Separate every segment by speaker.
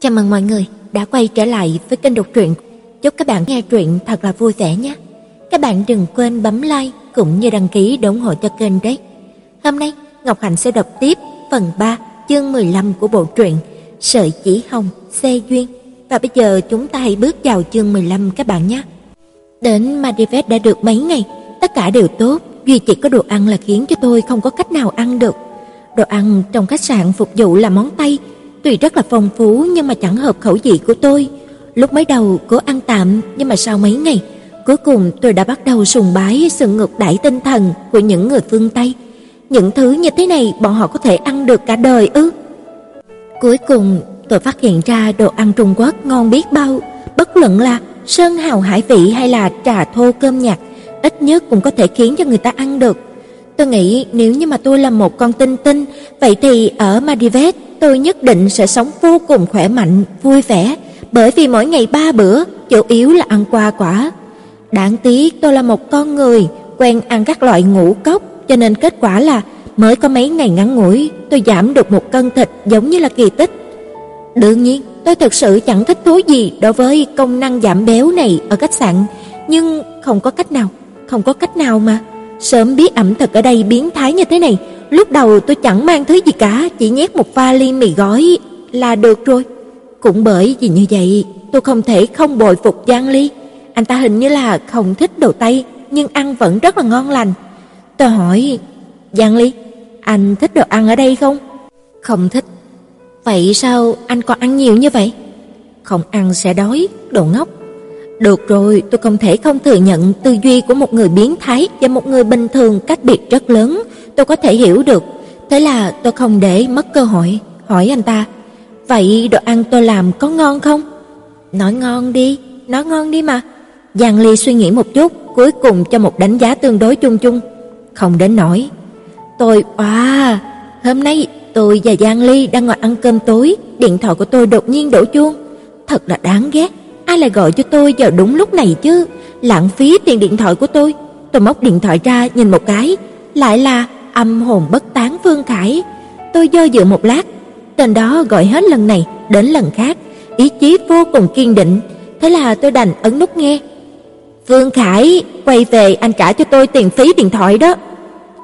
Speaker 1: Chào mừng mọi người đã quay trở lại với kênh đọc truyện. Chúc các bạn nghe truyện thật là vui vẻ nhé. Các bạn đừng quên bấm like cũng như đăng ký để ủng hộ cho kênh đấy. Hôm nay Ngọc Hạnh sẽ đọc tiếp phần 3 chương 15 của bộ truyện Sợi chỉ hồng xe duyên. Và bây giờ chúng ta hãy bước vào chương 15 các bạn nhé. Đến Madivet đã được mấy ngày, tất cả đều tốt, duy chỉ có đồ ăn là khiến cho tôi không có cách nào ăn được. Đồ ăn trong khách sạn phục vụ là món Tây, tuy rất là phong phú nhưng mà chẳng hợp khẩu vị của tôi. Lúc mới đầu cố ăn tạm, nhưng mà sau mấy ngày, cuối cùng tôi đã bắt đầu sùng bái sự ngược đãi tinh thần của những người phương Tây. Những thứ như thế này bọn họ có thể ăn được cả đời ư? Cuối cùng, tôi phát hiện ra đồ ăn Trung Quốc ngon biết bao, bất luận là sơn hào hải vị hay là trà thô cơm nhạt, ít nhất cũng có thể khiến cho người ta ăn được. Tôi nghĩ nếu như mà tôi là một con tinh tinh, vậy thì ở Maldives tôi nhất định sẽ sống vô cùng khỏe mạnh, vui vẻ, bởi vì mỗi ngày ba bữa, chủ yếu là ăn qua quả. Đáng tiếc tôi là một con người quen ăn các loại ngũ cốc, cho nên kết quả là mới có mấy ngày ngắn ngủi, tôi giảm được một cân thịt giống như là kỳ tích. Đương nhiên, tôi thực sự chẳng thích thú gì đối với công năng giảm béo này ở khách sạn, nhưng không có cách nào, không có cách nào mà. Sớm biết ẩm thực ở đây biến thái như thế này, lúc đầu tôi chẳng mang thứ gì cả, chỉ nhét một vali mì gói là được rồi. Cũng bởi vì như vậy, tôi không thể không bồi phục Giang Ly. Anh ta hình như là không thích đồ Tây, nhưng ăn vẫn rất là ngon lành. Tôi hỏi, Giang Ly, anh thích đồ ăn ở đây không? Không thích. Vậy sao anh còn ăn nhiều như vậy? Không ăn sẽ đói, đồ ngốc. Được rồi, tôi không thể không thừa nhận tư duy của một người biến thái và một người bình thường cách biệt rất lớn, tôi có thể hiểu được. Thế là tôi không để mất cơ hội hỏi anh ta, "Vậy đồ ăn tôi làm có ngon không?" "Nói ngon đi, nói ngon đi mà." Giang Ly suy nghĩ một chút, cuối cùng cho một đánh giá tương đối chung chung, không đến nổi. "Tôi à, hôm nay tôi và Giang Ly đang ngồi ăn cơm tối, điện thoại của tôi đột nhiên đổ chuông, thật là đáng ghét." Ai lại gọi cho tôi vào đúng lúc này chứ? Lãng phí tiền điện thoại của tôi. Tôi móc điện thoại ra nhìn một cái, lại là âm hồn bất tán Phương Khải. Tôi do dự một lát, tên đó gọi hết lần này đến lần khác, ý chí vô cùng kiên định, thế là tôi đành ấn nút nghe. Phương Khải, quay về anh trả cho tôi tiền phí điện thoại đó.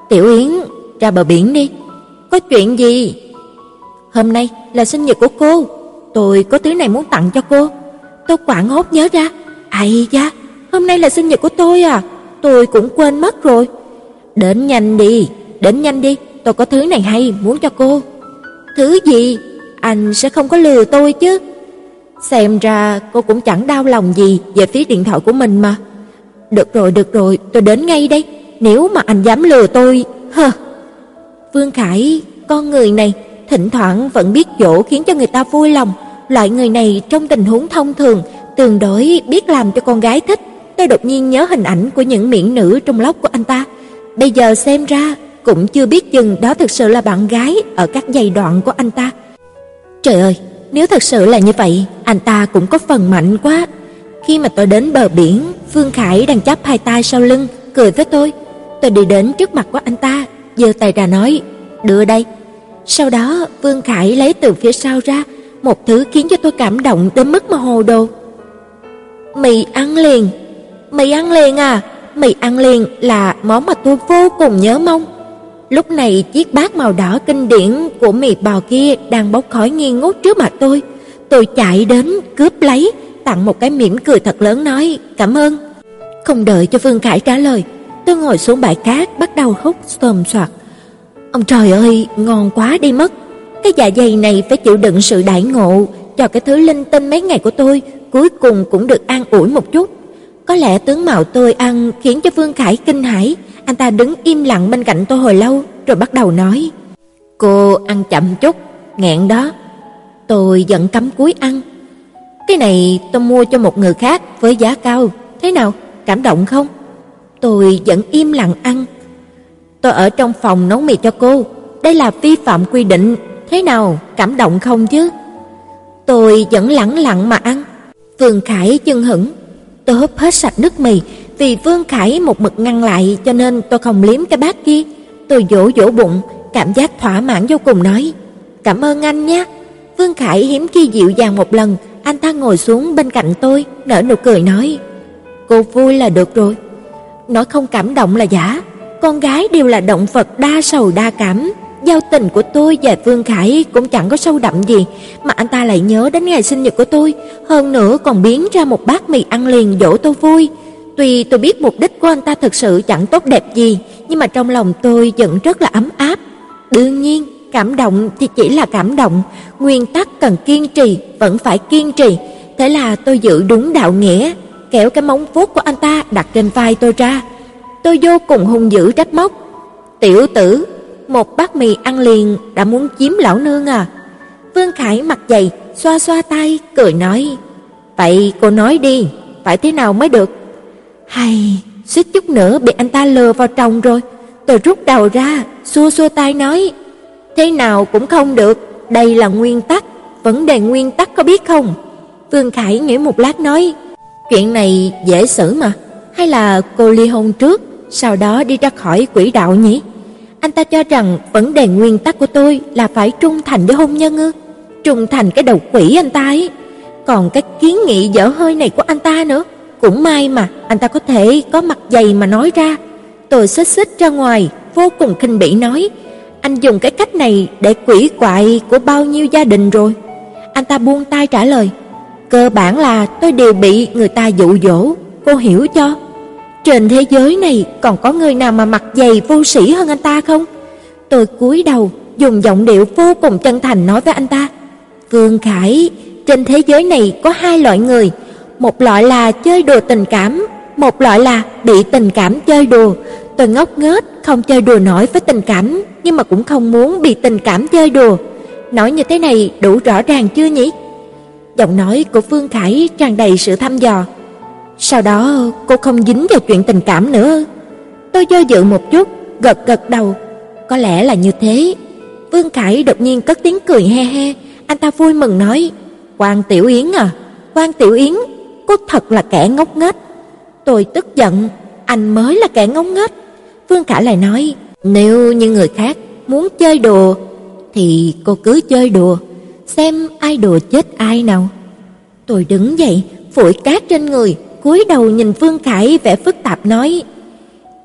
Speaker 1: Tiểu Yến, ra bờ biển đi. Có chuyện gì? Hôm nay là sinh nhật của cô, tôi có thứ này muốn tặng cho cô. Tôi quảng hốt nhớ ra, ai da, hôm nay là sinh nhật của tôi à, tôi cũng quên mất rồi. Đến nhanh đi, đến nhanh đi, tôi có thứ này hay muốn cho cô. Thứ gì? Anh sẽ không có lừa tôi chứ? Xem ra cô cũng chẳng đau lòng gì về phía điện thoại của mình mà. Được rồi, được rồi, tôi đến ngay đây. Nếu mà anh dám lừa tôi, hơ. Vương Khải, con người này thỉnh thoảng vẫn biết dỗ khiến cho người ta vui lòng. Loại người này trong tình huống thông thường tương đối biết làm cho con gái thích. Tôi đột nhiên nhớ hình ảnh của những miễn nữ trong lóc của anh ta. Bây giờ xem ra cũng chưa biết chừng đó thực sự là bạn gái ở các giai đoạn của anh ta. Trời ơi, nếu thật sự là như vậy, anh ta cũng có phần mạnh quá. Khi mà tôi đến bờ biển, Phương Khải đang chắp hai tay sau lưng, cười với tôi. Tôi đi đến trước mặt của anh ta, giơ tay ra nói, "Đưa đây." Sau đó, Vương Khải lấy từ phía sau ra một thứ khiến cho tôi cảm động đến mức mà hồ đồ. Mì ăn liền, mì ăn liền à? Mì ăn liền là món mà tôi vô cùng nhớ mong. Lúc này chiếc bát màu đỏ kinh điển của mì bò kia đang bốc khói nghi ngút trước mặt tôi. Tôi chạy đến cướp lấy, tặng một cái mỉm cười thật lớn nói cảm ơn. Không đợi cho phương Khải trả lời, tôi ngồi xuống bãi cát bắt đầu hút xồm xoạt. Ông trời ơi, ngon quá đi mất. Cái dạ dày này phải chịu đựng sự đại ngộ, cho cái thứ linh tinh mấy ngày của tôi cuối cùng cũng được an ủi một chút. Có lẽ tướng mạo tôi ăn khiến cho Vương Khải kinh hãi, anh ta đứng im lặng bên cạnh tôi hồi lâu rồi bắt đầu nói: "Cô ăn chậm chút, nghẹn đó." Tôi giận cắm cúi ăn. "Cái này tôi mua cho một người khác với giá cao, thế nào, cảm động không?" Tôi vẫn im lặng ăn. "Tôi ở trong phòng nấu mì cho cô, đây là vi phạm quy định, thế nào, cảm động không chứ?" Tôi vẫn lẳng lặng mà ăn. Vương Khải chân hững, tôi húp hết sạch nước mì, vì Vương Khải một mực ngăn lại cho nên tôi không liếm cái bát kia. Tôi vỗ vỗ bụng, cảm giác thỏa mãn vô cùng nói: "Cảm ơn anh nhé." Vương Khải hiếm khi dịu dàng một lần, anh ta ngồi xuống bên cạnh tôi, nở nụ cười nói: "Cô vui là được rồi." Nói không cảm động là giả, con gái đều là động vật đa sầu đa cảm, giao tình của tôi và Vương Khải cũng chẳng có sâu đậm gì, mà anh ta lại nhớ đến ngày sinh nhật của tôi, hơn nữa còn biến ra một bát mì ăn liền dỗ tôi vui. Tuy tôi biết mục đích của anh ta thực sự chẳng tốt đẹp gì, nhưng mà trong lòng tôi vẫn rất là ấm áp. Đương nhiên, cảm động thì chỉ là cảm động, nguyên tắc cần kiên trì vẫn phải kiên trì. Thế là tôi giữ đúng đạo nghĩa, kéo cái móng vuốt của anh ta đặt trên vai tôi ra. Tôi vô cùng hung dữ trách móc. "Tiểu tử, một bát mì ăn liền đã muốn chiếm lão nương à?" Vương Khải mặt dày, xoa xoa tay, cười nói: "Vậy cô nói đi, phải thế nào mới được?" Hay, suýt chút nữa bị anh ta lừa vào trong rồi. Tôi rút đầu ra, xua xua tay nói: "Thế nào cũng không được, đây là nguyên tắc, vấn đề nguyên tắc có biết không?" Vương Khải nghĩ một lát nói: "Chuyện này dễ xử mà, hay là cô ly hôn trước, sau đó đi ra khỏi quỹ đạo nhỉ?" Anh ta cho rằng vấn đề nguyên tắc của tôi là phải trung thành với hôn nhân ư? Trung thành cái đầu quỷ anh ta ấy. Còn cái kiến nghị dở hơi này của anh ta nữa, cũng may mà anh ta có thể có mặt dày mà nói ra. Tôi xích xích ra ngoài, vô cùng khinh bỉ nói, anh dùng cái cách này để quỷ quại của bao nhiêu gia đình rồi. Anh ta buông tay trả lời, cơ bản là tôi đều bị người ta dụ dỗ, cô hiểu cho. Trên thế giới này còn có người nào mà mặt dày vô sĩ hơn anh ta không? Tôi cúi đầu, dùng giọng điệu vô cùng chân thành nói với anh ta, "Vương Khải, trên thế giới này có hai loại người, một loại là chơi đùa tình cảm, một loại là bị tình cảm chơi đùa. Tôi ngốc nghếch, không chơi đùa nổi với tình cảm, nhưng mà cũng không muốn bị tình cảm chơi đùa. Nói như thế này đủ rõ ràng chưa nhỉ?" Giọng nói của Phương Khải tràn đầy sự thăm dò. Sau đó cô không dính vào chuyện tình cảm nữa. Tôi do dự một chút, gật gật đầu. Có lẽ là như thế. Vương Khải đột nhiên cất tiếng cười he he, anh ta vui mừng nói: "Quan Tiểu Yến à, Quan Tiểu Yến, cô thật là kẻ ngốc nghếch." Tôi tức giận, anh mới là kẻ ngốc nghếch. Vương Khải lại nói: "Nếu như người khác muốn chơi đùa thì cô cứ chơi đùa, xem ai đùa chết ai nào." Tôi đứng dậy, phủi cát trên người, cúi đầu nhìn Vương Khải vẻ phức tạp nói: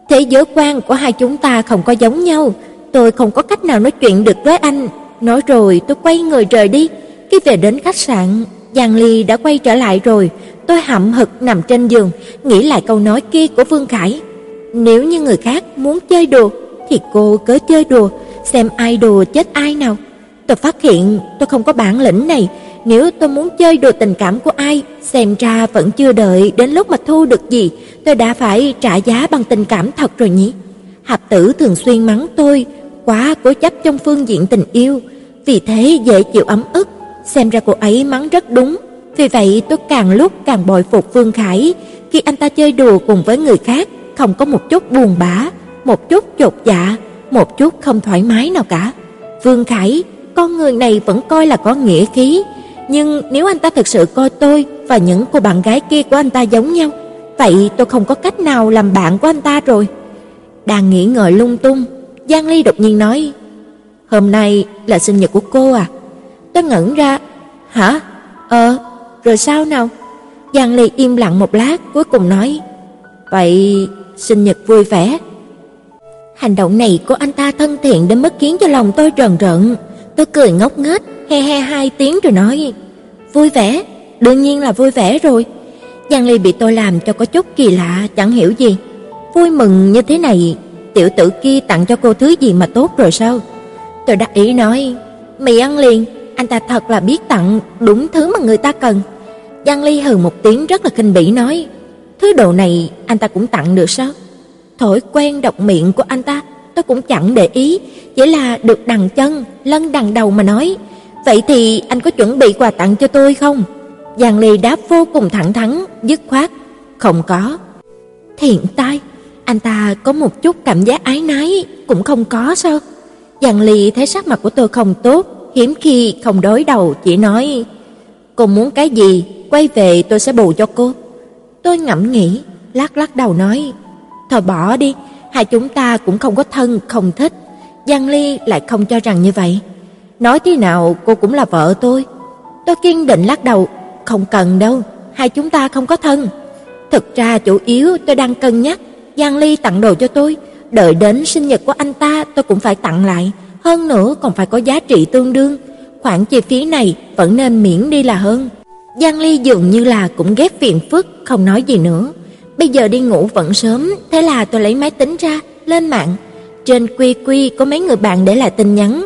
Speaker 1: "Thế giới quan của hai chúng ta không có giống nhau, tôi không có cách nào nói chuyện được với anh." Nói rồi tôi quay người rời đi, khi về đến khách sạn, Giang Ly đã quay trở lại rồi, tôi hậm hực nằm trên giường, nghĩ lại câu nói kia của Vương Khải. Nếu như người khác muốn chơi đùa thì cô cứ chơi đùa, xem ai đùa chết ai nào. Tôi phát hiện tôi không có bản lĩnh này, nếu tôi muốn chơi đùa tình cảm của ai, xem ra vẫn chưa đợi đến lúc mà thu được gì, tôi đã phải trả giá bằng tình cảm thật rồi nhỉ. Hạp Tử thường xuyên mắng tôi quá cố chấp trong phương diện tình yêu, vì thế dễ chịu ấm ức, xem ra cô ấy mắng rất đúng. Vì vậy tôi càng lúc càng bội phục Vương Khải, khi anh ta chơi đùa cùng với người khác, không có một chút buồn bã, một chút chột dạ, một chút không thoải mái nào cả. Vương Khải, con người này vẫn coi là có nghĩa khí, nhưng nếu anh ta thực sự coi tôi và những cô bạn gái kia của anh ta giống nhau, vậy tôi không có cách nào làm bạn của anh ta rồi. Đang nghĩ ngợi lung tung, Giang Ly đột nhiên nói: "Hôm nay là sinh nhật của cô à?" Tôi ngẩn ra, "Hả? Ờ, rồi sao nào?" Giang Ly im lặng một lát, cuối cùng nói: "Vậy sinh nhật vui vẻ." Hành động này của anh ta thân thiện đến mức khiến cho lòng tôi rờn rợn. Tôi cười ngốc nghếch, he he hai tiếng rồi nói: "Vui vẻ, đương nhiên là vui vẻ rồi." Giang Ly bị tôi làm cho có chút kỳ lạ, chẳng hiểu gì. Vui mừng như thế này, tiểu tử kia tặng cho cô thứ gì mà tốt rồi sao? Tôi đắc ý nói: "Mì ăn liền, anh ta thật là biết tặng đúng thứ mà người ta cần." Giang Ly hừ một tiếng rất là khinh bỉ nói: "Thứ đồ này anh ta cũng tặng được sao?" Thổi quen độc miệng của anh ta, tôi cũng chẳng để ý, chỉ là được đằng chân, lân đằng đầu mà nói, "Vậy thì anh có chuẩn bị quà tặng cho tôi không?" Giang Ly đáp vô cùng thẳng thắn, dứt khoát, "Không có." Thiện tai, anh ta có một chút cảm giác ái nái cũng không có sao? Giang Ly thấy sắc mặt của tôi không tốt, hiếm khi không đối đầu chỉ nói, "Cô muốn cái gì, quay về tôi sẽ bù cho cô." Tôi ngẫm nghĩ, lắc lắc đầu nói, "Thôi bỏ đi, hai chúng ta cũng không có thân không thích." Giang Ly lại không cho rằng như vậy. Nói thế nào cô cũng là vợ tôi. Tôi kiên định lắc đầu, không cần đâu, hai chúng ta không có thân. Thực ra chủ yếu tôi đang cân nhắc Giang Ly tặng đồ cho tôi, đợi đến sinh nhật của anh ta tôi cũng phải tặng lại, hơn nữa còn phải có giá trị tương đương. Khoản chi phí này vẫn nên miễn đi là hơn. Giang Ly dường như là cũng ghét phiền phức, không nói gì nữa. Bây giờ đi ngủ vẫn sớm, thế là tôi lấy máy tính ra, lên mạng. Trên quy quy có mấy người bạn để lại tin nhắn.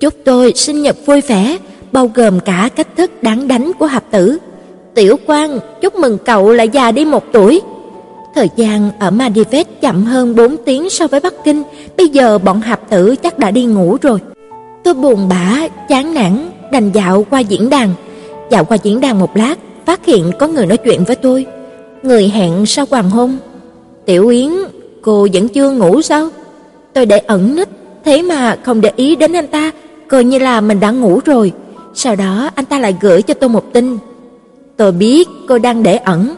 Speaker 1: Chúc tôi sinh nhật vui vẻ, bao gồm cả cách thức đáng đánh của hạp tử. Tiểu Quang, chúc mừng cậu lại già đi một tuổi. Thời gian ở Maldives chậm hơn 4 tiếng so với Bắc Kinh, bây giờ bọn hạp tử chắc đã đi ngủ rồi. Tôi buồn bã, chán nản, đành dạo qua diễn đàn. Dạo qua diễn đàn một lát, phát hiện có người nói chuyện với tôi. Người hẹn sau hoàng hôn. Tiểu Yến, cô vẫn chưa ngủ sao? Tôi để ẩn nít, thế mà không để ý đến anh ta, coi như là mình đã ngủ rồi. Sau đó anh ta lại gửi cho tôi một tin. Tôi biết cô đang để ẩn.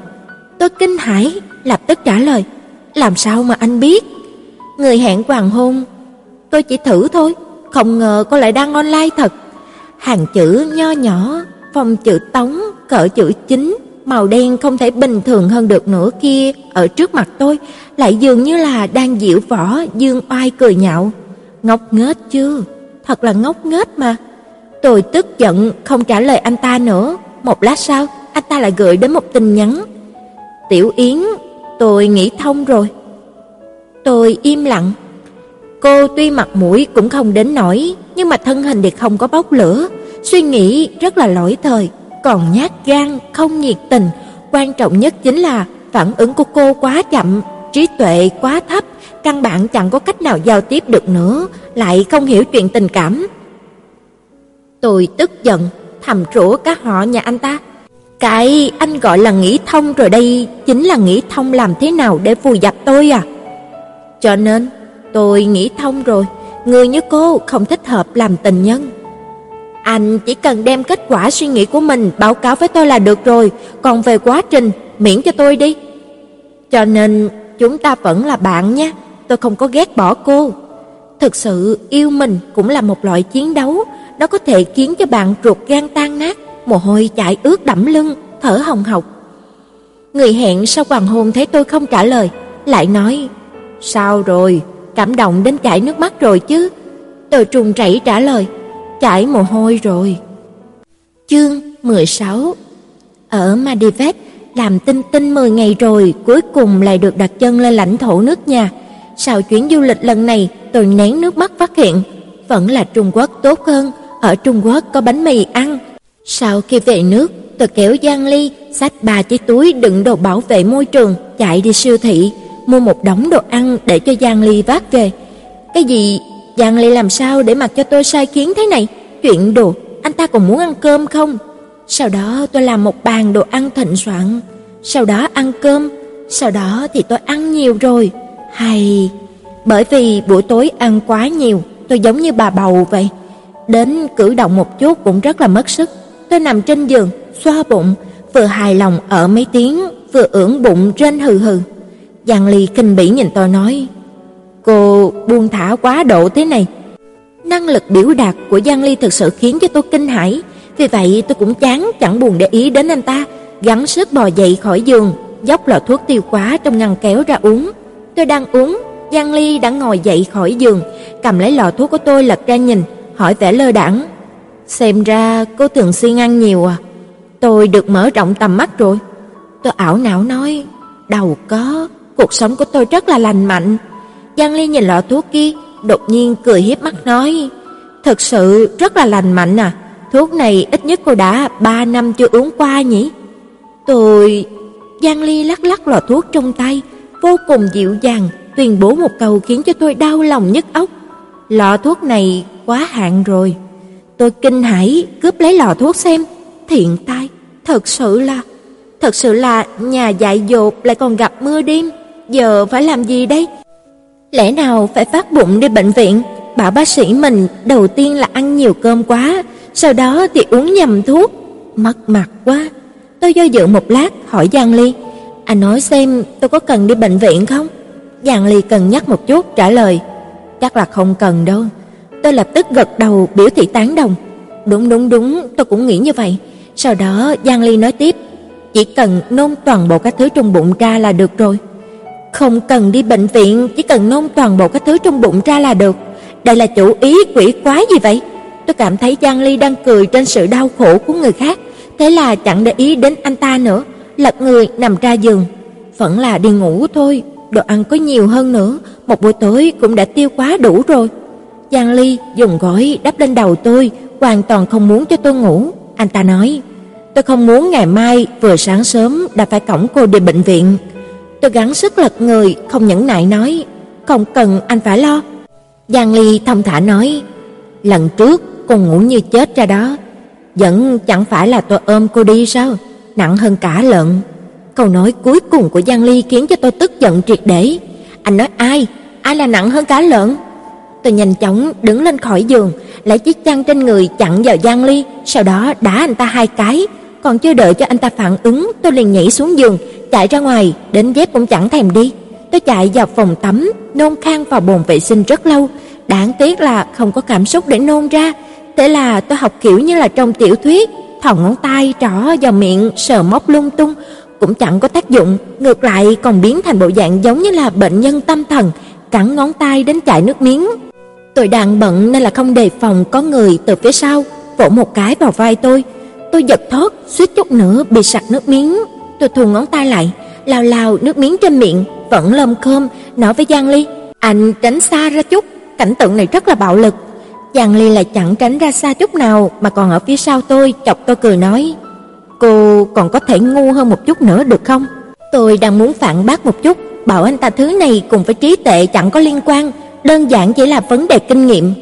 Speaker 1: Tôi kinh hãi, lập tức trả lời. Làm sao mà anh biết? Người hẹn hoàng hôn. Tôi chỉ thử thôi, không ngờ cô lại đang online thật. Hàng chữ nho nhỏ, phòng chữ tống, cỡ chữ chính, màu đen không thể bình thường hơn được nữa kia ở trước mặt tôi, lại dường như là đang diễu võ dương oai cười nhạo. Ngốc nghếch chưa? Thật là ngốc nghếch mà. Tôi tức giận không trả lời anh ta nữa. Một lát sau, anh ta lại gửi đến một tin nhắn. "Tiểu Yến, tôi nghĩ thông rồi." Tôi im lặng. Cô tuy mặt mũi cũng không đến nổi, nhưng mà thân hình thì không có bốc lửa, suy nghĩ rất là lỗi thời, còn nhát gan, không nhiệt tình, quan trọng nhất chính là phản ứng của cô quá chậm, trí tuệ quá thấp, căn bản chẳng có cách nào giao tiếp được nữa, lại không hiểu chuyện tình cảm. Tôi tức giận, thầm rủa cả họ nhà anh ta. Cái anh gọi là nghĩ thông rồi đây chính là nghĩ thông làm thế nào để vùi dập tôi à? Cho nên tôi nghĩ thông rồi, người như cô không thích hợp làm tình nhân. Anh chỉ cần đem kết quả suy nghĩ của mình báo cáo với tôi là được rồi, còn về quá trình miễn cho tôi đi. Cho nên chúng ta vẫn là bạn nhé, tôi không có ghét bỏ cô. Thực sự yêu mình cũng là một loại chiến đấu, nó có thể khiến cho bạn ruột gan tan nát, mồ hôi chảy ướt đẫm lưng, thở hồng hộc. Người hẹn sau hoàng hôn thấy tôi không trả lời, lại nói: "Sao rồi, cảm động đến chảy nước mắt rồi chứ?" Tôi trùng chảy trả lời: "Chảy mồ hôi rồi." Chương 16 Ở Maldives làm tinh tinh 10 ngày rồi, cuối cùng lại được đặt chân lên lãnh thổ nước nhà. Sau chuyến du lịch lần này, tôi nén nước mắt phát hiện, vẫn là Trung Quốc tốt hơn, ở Trung Quốc có bánh mì ăn. Sau khi về nước, tôi kéo Giang Ly xách ba chiếc túi đựng đồ bảo vệ môi trường, chạy đi siêu thị, mua một đống đồ ăn để cho Giang Ly vác về. Cái gì? Giang Ly làm sao để mặc cho tôi sai khiến thế này? Chuyện đồ, anh ta còn muốn ăn cơm không? Sau đó tôi làm một bàn đồ ăn thịnh soạn, sau đó ăn cơm, sau đó thì tôi ăn nhiều rồi. Hay bởi vì buổi tối ăn quá nhiều, tôi giống như bà bầu vậy. Đến cử động một chút cũng rất là mất sức. Tôi nằm trên giường, xoa bụng, vừa hài lòng ở mấy tiếng, vừa ưỡn bụng trên hừ hừ. Giang Ly kinh bỉ nhìn tôi nói: "Cô buông thả quá độ thế này." Năng lực biểu đạt của Giang Ly thực sự khiến cho tôi kinh hãi, vì vậy tôi cũng chán chẳng buồn để ý đến anh ta, gắng sức bò dậy khỏi giường, dốc lọ thuốc tiêu quá trong ngăn kéo ra uống. Tôi đang uống, Giang Ly đã ngồi dậy khỏi giường, cầm lấy lọ thuốc của tôi lật ra nhìn, hỏi vẻ lơ đãng. Xem ra cô thường xuyên ăn nhiều à? Tôi được mở rộng tầm mắt rồi. Tôi ảo não nói, đầu có, cuộc sống của tôi rất là lành mạnh. Giang Ly nhìn lọ thuốc kia, đột nhiên cười hiếp mắt nói, thật sự rất là lành mạnh à, thuốc này ít nhất cô đã 3 năm chưa uống qua nhỉ? Tôi... Giang Ly lắc lắc lọ thuốc trong tay, vô cùng dịu dàng, tuyên bố một câu khiến cho tôi đau lòng nhức óc. Lọ thuốc này quá hạn rồi. Tôi kinh hãi cướp lấy lọ thuốc xem, thiện tai, thật sự là thật sự là nhà dại dột lại còn gặp mưa đêm, giờ phải làm gì đây? Lẽ nào phải phát bụng đi bệnh viện, bảo bác sĩ mình đầu tiên là ăn nhiều cơm quá, sau đó thì uống nhầm thuốc, mất mặt quá. Tôi do dự một lát hỏi Giang Ly, anh nói xem tôi có cần đi bệnh viện không? Giang Ly cần nhắc một chút trả lời, chắc là không cần đâu. Tôi lập tức gật đầu biểu thị tán đồng. Đúng đúng đúng, tôi cũng nghĩ như vậy. Sau đó Giang Ly nói tiếp, chỉ cần nôn toàn bộ các thứ trong bụng ra là được rồi. Không cần đi bệnh viện, chỉ cần nôn toàn bộ các thứ trong bụng ra là được. Đây là chủ ý quỷ quái gì vậy? Tôi cảm thấy Giang Ly đang cười trên sự đau khổ của người khác, thế là chẳng để ý đến anh ta nữa, lật người nằm ra giường. Vẫn là đi ngủ thôi, đồ ăn có nhiều hơn nữa, một buổi tối cũng đã tiêu quá đủ rồi. Giang Ly dùng gối đắp lên đầu tôi, hoàn toàn không muốn cho tôi ngủ. Anh ta nói, tôi không muốn ngày mai vừa sáng sớm đã phải cõng cô đi bệnh viện. Tôi gắng sức lật người, không nhẫn nại nói, không cần anh phải lo. Giang Ly thông thả nói, lần trước cô ngủ như chết ra đó, vẫn chẳng phải là tôi ôm cô đi sao, nặng hơn cả lợn. Câu nói cuối cùng của Giang Ly khiến cho tôi tức giận triệt để. Anh nói ai? Ai là nặng hơn cả lợn? Tôi nhanh chóng đứng lên khỏi giường, lấy chiếc chăn trên người chặn vào Giang Ly, sau đó đá anh ta hai cái, còn chưa đợi cho anh ta phản ứng, tôi liền nhảy xuống giường, chạy ra ngoài, đến dép cũng chẳng thèm đi. Tôi chạy vào phòng tắm, nôn khan vào bồn vệ sinh rất lâu, đáng tiếc là không có cảm xúc để nôn ra. Thế là tôi học kiểu như là trong tiểu thuyết, thò ngón tay trỏ vào miệng sờ móc lung tung, cũng chẳng có tác dụng, ngược lại còn biến thành bộ dạng giống như là bệnh nhân tâm thần, cắn ngón tay đến chảy nước miếng. Tôi đang bận nên là không đề phòng có người từ phía sau vỗ một cái vào vai tôi. Tôi giật thót, suýt chút nữa bị sặc nước miếng. Tôi thu ngón tay lại, lao lao nước miếng trên miệng, vẫn lơm khơm, nói với Giang Ly, "Anh tránh xa ra chút, cảnh tượng này rất là bạo lực." Giang Ly lại chẳng tránh ra xa chút nào mà còn ở phía sau tôi, chọc tôi cười nói, "Cô còn có thể ngu hơn một chút nữa được không?" Tôi đang muốn phản bác một chút, bảo anh ta thứ này cùng với trí tệ chẳng có liên quan, đơn giản chỉ là vấn đề kinh nghiệm.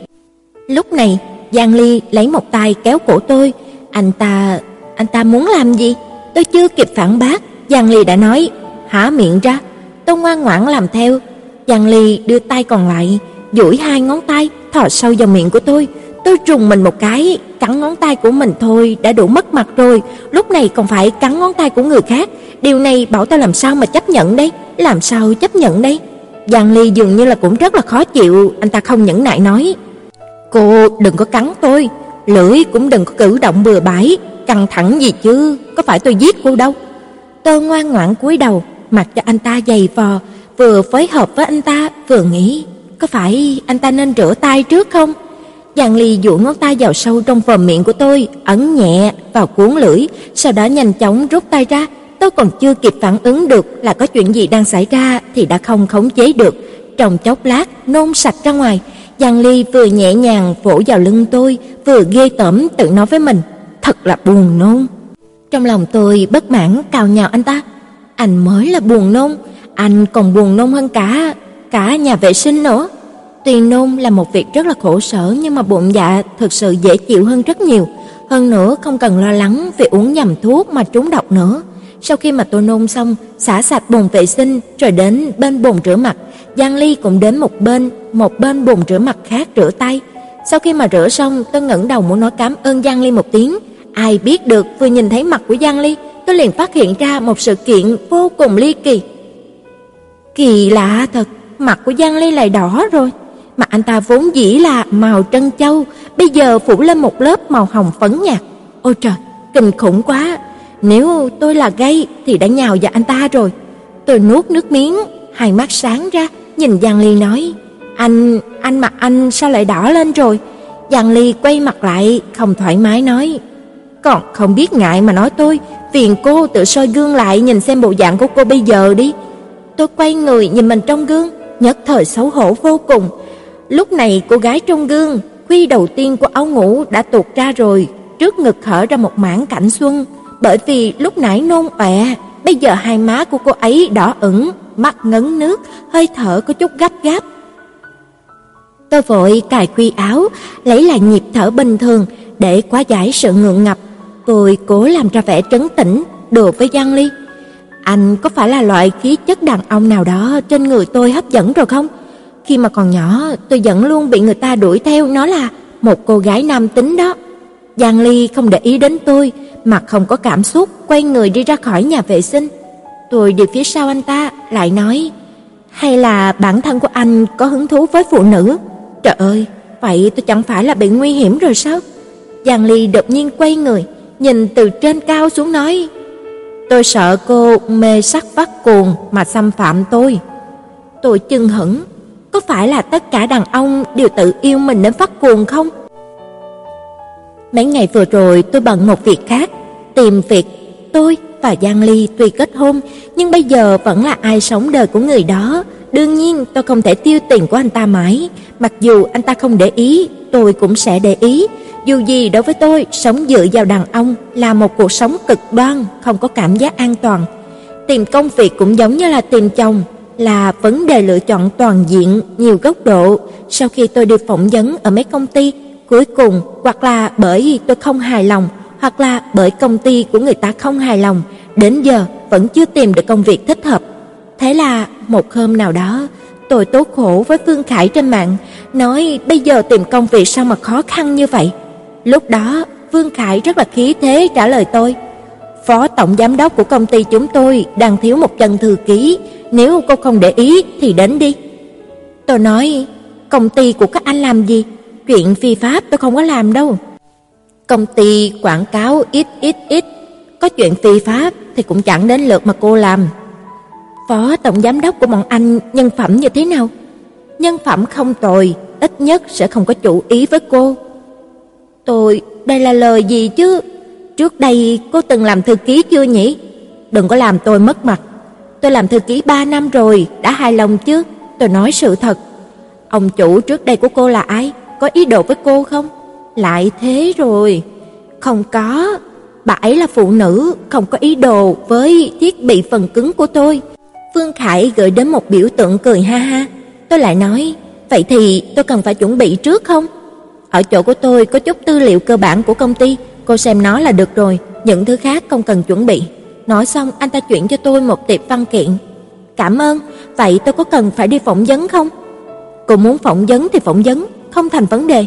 Speaker 1: Lúc này, Giang Ly lấy một tay kéo cổ tôi, anh ta, anh ta muốn làm gì? Tôi chưa kịp phản bác, Giang Ly đã nói, há miệng ra. Tôi ngoan ngoãn làm theo. Giang Ly đưa tay còn lại, duỗi hai ngón tay thò sâu vào miệng của tôi. Tôi trùng mình một cái, cắn ngón tay của mình thôi đã đủ mất mặt rồi, lúc này còn phải cắn ngón tay của người khác, điều này bảo tôi làm sao mà chấp nhận đây, làm sao chấp nhận đây? Giang Ly dường như là cũng rất là khó chịu, anh ta không nhẫn nại nói: "Cô đừng có cắn tôi, lưỡi cũng đừng có cử động bừa bãi, căng thẳng gì chứ, có phải tôi giết cô đâu." Tôi ngoan ngoãn cúi đầu, mặc cho anh ta giày vò, vừa phối hợp với anh ta, vừa nghĩ, có phải anh ta nên rửa tay trước không? Giang Ly duỗi ngón tay vào sâu trong vòm miệng của tôi, ấn nhẹ vào cuốn lưỡi, sau đó nhanh chóng rút tay ra. Tôi còn chưa kịp phản ứng được là có chuyện gì đang xảy ra thì đã không khống chế được, trong chốc lát nôn sạch ra ngoài. Giang Ly vừa nhẹ nhàng vỗ vào lưng tôi, vừa ghê tởm tự nói với mình, thật là buồn nôn. Trong lòng tôi bất mãn cào nhào anh ta, anh mới là buồn nôn, anh còn buồn nôn hơn cả cả nhà vệ sinh nữa. Tuy nôn là một việc rất là khổ sở nhưng mà bụng dạ thực sự dễ chịu hơn rất nhiều, hơn nữa không cần lo lắng vì uống nhầm thuốc mà trúng độc nữa. Sau khi mà tôi nôn xong, xả sạch bồn vệ sinh rồi đến bên bồn rửa mặt, Giang Ly cũng đến một bên, một bên bồn rửa mặt khác rửa tay. Sau khi mà rửa xong, tôi ngẩng đầu muốn nói cảm ơn Giang Ly một tiếng. Ai biết được vừa nhìn thấy mặt của Giang Ly, tôi liền phát hiện ra một sự kiện vô cùng ly kỳ. Kỳ lạ thật, mặt của Giang Ly lại đỏ rồi. mà anh ta vốn dĩ là màu trân châu, bây giờ phủ lên một lớp màu hồng phấn nhạt. Ôi trời, kinh khủng quá. Nếu tôi là gay thì đã nhào vào anh ta rồi. Tôi nuốt nước miếng, hai mắt sáng ra, nhìn Giang Ly nói: "Anh, anh mặt anh sao lại đỏ lên rồi?" Giang Ly quay mặt lại, không thoải mái nói: "Còn không biết ngại mà nói tôi, phiền cô tự soi gương lại nhìn xem bộ dạng của cô bây giờ đi." Tôi quay người nhìn mình trong gương, nhất thời xấu hổ vô cùng. Lúc này cô gái trong gương, khuy đầu tiên của áo ngủ đã tuột ra rồi, trước ngực hở ra một mảng cảnh xuân, bởi vì lúc nãy nôn ọe, bây giờ hai má của cô ấy đỏ ửng, mắt ngấn nước, hơi thở có chút gấp gáp. Tôi vội cài quy áo, lấy lại nhịp thở bình thường để quá giải sự ngượng ngập. Tôi cố làm ra vẻ trấn tĩnh, đùa với Giang Ly. Anh có phải là loại khí chất đàn ông nào đó trên người tôi hấp dẫn rồi không? Khi mà còn nhỏ, tôi vẫn luôn bị người ta đuổi theo nó là một cô gái nam tính đó. Giang Ly không để ý đến tôi, mặt không có cảm xúc, quay người đi ra khỏi nhà vệ sinh. Tôi đi phía sau anh ta, lại nói, hay là bản thân của anh có hứng thú với phụ nữ? Trời ơi, vậy tôi chẳng phải là bị nguy hiểm rồi sao? Giang Ly đột nhiên quay người, nhìn từ trên cao xuống nói: "Tôi sợ cô mê sắc vắt cuồng mà xâm phạm tôi." Tôi chưng hững, có phải là tất cả đàn ông đều tự yêu mình đến phát cuồng không? Mấy ngày vừa rồi tôi bận một việc khác, tìm việc. Tôi và Giang Ly tuy kết hôn, nhưng bây giờ vẫn là ai sống đời của người đó. Đương nhiên tôi không thể tiêu tiền của anh ta mãi, mặc dù anh ta không để ý, tôi cũng sẽ để ý. Dù gì đối với tôi, sống dựa vào đàn ông là một cuộc sống cực đoan, không có cảm giác an toàn. Tìm công việc cũng giống như là tìm chồng, là vấn đề lựa chọn toàn diện, nhiều góc độ. Sau khi tôi được phỏng vấn ở mấy công ty, cuối cùng hoặc là bởi tôi không hài lòng, hoặc là bởi công ty của người ta không hài lòng, đến giờ vẫn chưa tìm được công việc thích hợp. Thế là một hôm nào đó, tôi tố khổ với Phương Khải trên mạng, nói bây giờ tìm công việc sao mà khó khăn như vậy. Lúc đó, Phương Khải rất là khí thế trả lời tôi: "Phó tổng giám đốc của công ty chúng tôi đang thiếu một chân thư ký, nếu cô không để ý thì đến đi." Tôi nói: "Công ty của các anh làm gì? Chuyện phi pháp tôi không có làm đâu." Công ty quảng cáo ít ít ít, có chuyện phi pháp thì cũng chẳng đến lượt mà cô làm. Phó tổng giám đốc của bọn anh nhân phẩm như thế nào? Nhân phẩm không tồi, ít nhất sẽ không có chủ ý với cô. Tôi, đây là lời gì chứ? Trước đây cô từng làm thư ký chưa nhỉ? Đừng có làm tôi mất mặt. Tôi làm thư ký 3 năm rồi, đã hài lòng chứ? Tôi nói sự thật. Ông chủ trước đây của cô là ai? Có ý đồ với cô không? Lại thế rồi. Không có, bà ấy là phụ nữ, không có ý đồ với thiết bị phần cứng của tôi. Phương Khải gửi đến một biểu tượng cười ha ha. Tôi lại nói, vậy thì tôi cần phải chuẩn bị trước không? Ở chỗ của tôi có chút tư liệu cơ bản của công ty, cô xem nó là được rồi, những thứ khác không cần chuẩn bị. Nói xong anh ta chuyển cho tôi một tiệp văn kiện. Cảm ơn, vậy tôi có cần phải đi phỏng vấn không? Cô muốn phỏng vấn thì phỏng vấn, không thành vấn đề.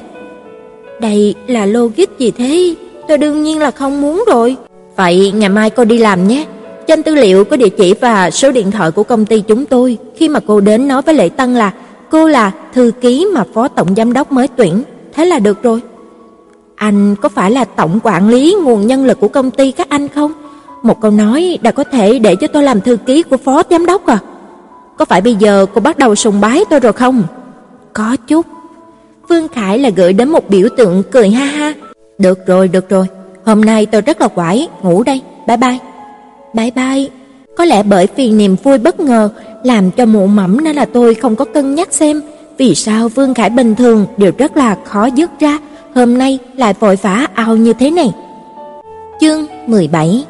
Speaker 1: Đây là logic gì thế? Tôi đương nhiên là không muốn rồi. Vậy ngày mai cô đi làm nhé. Trên tư liệu có địa chỉ và số điện thoại của công ty chúng tôi. Khi mà cô đến nói với Lệ Tân là cô là thư ký mà phó tổng giám đốc mới tuyển, thế là được rồi. Anh có phải là tổng quản lý nguồn nhân lực của công ty các anh không? Một câu nói đã có thể để cho tôi làm thư ký của phó giám đốc à? Có phải bây giờ cô bắt đầu sùng bái tôi rồi không? Có chút. Vương Khải là gửi đến một biểu tượng cười ha ha. Được rồi, được rồi. Hôm nay tôi rất là quải, ngủ đây. Bye bye. Bye bye. Có lẽ bởi vì niềm vui bất ngờ làm cho mụ mẫm nên là tôi không có cân nhắc xem vì sao Vương Khải bình thường đều rất là khó dứt ra, hôm nay lại vội vã ao như thế này. Chương 17.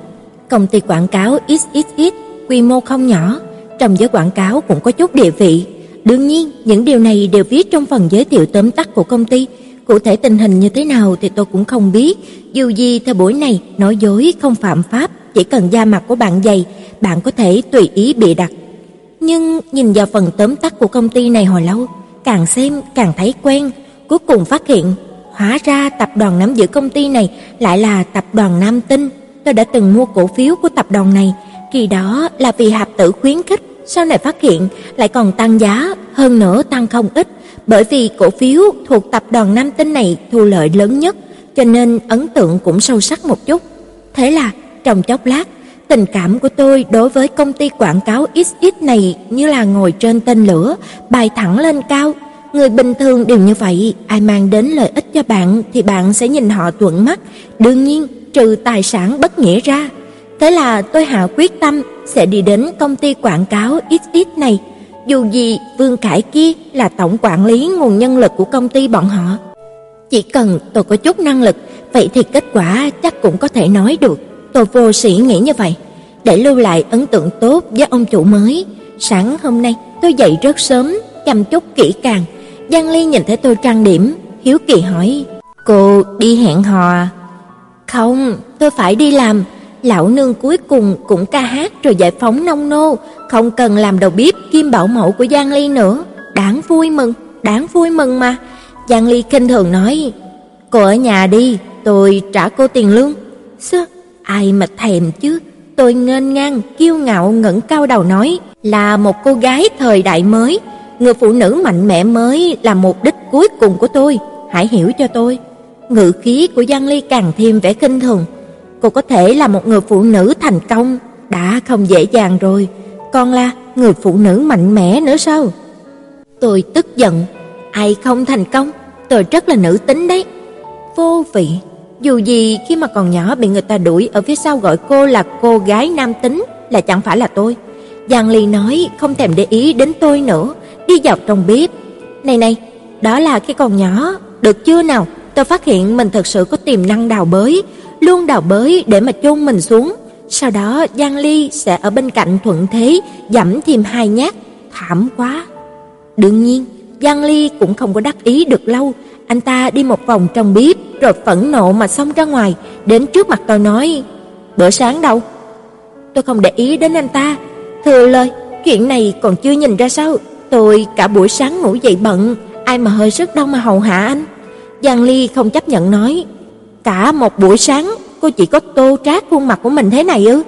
Speaker 1: Công ty quảng cáo XXX quy mô không nhỏ, trong giới quảng cáo cũng có chút địa vị. Đương nhiên, những điều này đều viết trong phần giới thiệu tóm tắt của công ty, cụ thể tình hình như thế nào thì tôi cũng không biết, dù gì theo buổi này nói dối không phạm pháp, chỉ cần da mặt của bạn dày, bạn có thể tùy ý bịa đặt. Nhưng nhìn vào phần tóm tắt của công ty này hồi lâu, càng xem càng thấy quen, cuối cùng phát hiện hóa ra tập đoàn nắm giữ công ty này lại là tập đoàn Nam Tinh. Tôi đã từng mua cổ phiếu của tập đoàn này, kỳ đó là vì hạp tử khuyến khích, sau này phát hiện lại còn tăng giá, hơn nữa tăng không ít, bởi vì cổ phiếu thuộc tập đoàn Nam Tinh này thu lợi lớn nhất, cho nên ấn tượng cũng sâu sắc một chút. Thế là trong chốc lát, tình cảm của tôi đối với công ty quảng cáo XX này như là ngồi trên tên lửa, bay thẳng lên cao. Người bình thường đều như vậy, ai mang đến lợi ích cho bạn thì bạn sẽ nhìn họ thuận mắt, đương nhiên trừ tài sản bất nghĩa ra. Thế là tôi hạ quyết tâm sẽ đi đến công ty quảng cáo XX này, dù gì Vương Cải kia là tổng quản lý nguồn nhân lực của công ty bọn họ. Chỉ cần tôi có chút năng lực, vậy thì kết quả chắc cũng có thể nói được. Tôi vô sĩ nghĩ như vậy, để lưu lại ấn tượng tốt với ông chủ mới. Sáng hôm nay, tôi dậy rất sớm, chăm chút kỹ càng. Giang Ly nhìn thấy tôi trang điểm, hiếu kỳ hỏi: "Cô đi hẹn hò à?" "Không, tôi phải đi làm." Lão nương cuối cùng cũng ca hát rồi giải phóng nông nô, không cần làm đầu bếp kim bảo mẫu của Giang Ly nữa. Đáng vui mừng, đáng vui mừng mà. Giang Ly kinh thường nói: "Cô ở nhà đi, tôi trả cô tiền lương." Sao? Ai mà thèm chứ? Tôi nghênh ngang, kiêu ngạo ngẩng cao đầu nói, là một cô gái thời đại mới, người phụ nữ mạnh mẽ mới là mục đích cuối cùng của tôi, hãy hiểu cho tôi. Ngữ khí của Giang Ly càng thêm vẻ kinh thường. Cô có thể là một người phụ nữ thành công đã không dễ dàng rồi, còn là người phụ nữ mạnh mẽ nữa sao? Tôi tức giận, ai không thành công, tôi rất là nữ tính đấy. Vô vị, dù gì khi mà còn nhỏ bị người ta đuổi ở phía sau gọi cô là cô gái nam tính là chẳng phải là tôi. Giang Ly nói không thèm để ý đến tôi nữa, đi vào trong bếp. Này này, đó là cái con nhỏ, được chưa nào? Tôi phát hiện mình thật sự có tiềm năng đào bới, luôn đào bới để mà chôn mình xuống. Sau đó Giang Ly sẽ ở bên cạnh thuận thế dẫm thêm hai nhát, thảm quá. Đương nhiên, Giang Ly cũng không có đắc ý được lâu, anh ta đi một vòng trong bếp rồi phẫn nộ mà xông ra ngoài, đến trước mặt tôi nói: "Bữa sáng đâu?" Tôi không để ý đến anh ta, thừa lời, chuyện này còn chưa nhìn ra sao? Tôi cả buổi sáng ngủ dậy bận, ai mà hơi sức đâu mà hầu hạ anh. Giang Ly không chấp nhận nói, cả một buổi sáng cô chỉ có tô trát khuôn mặt của mình thế này ư?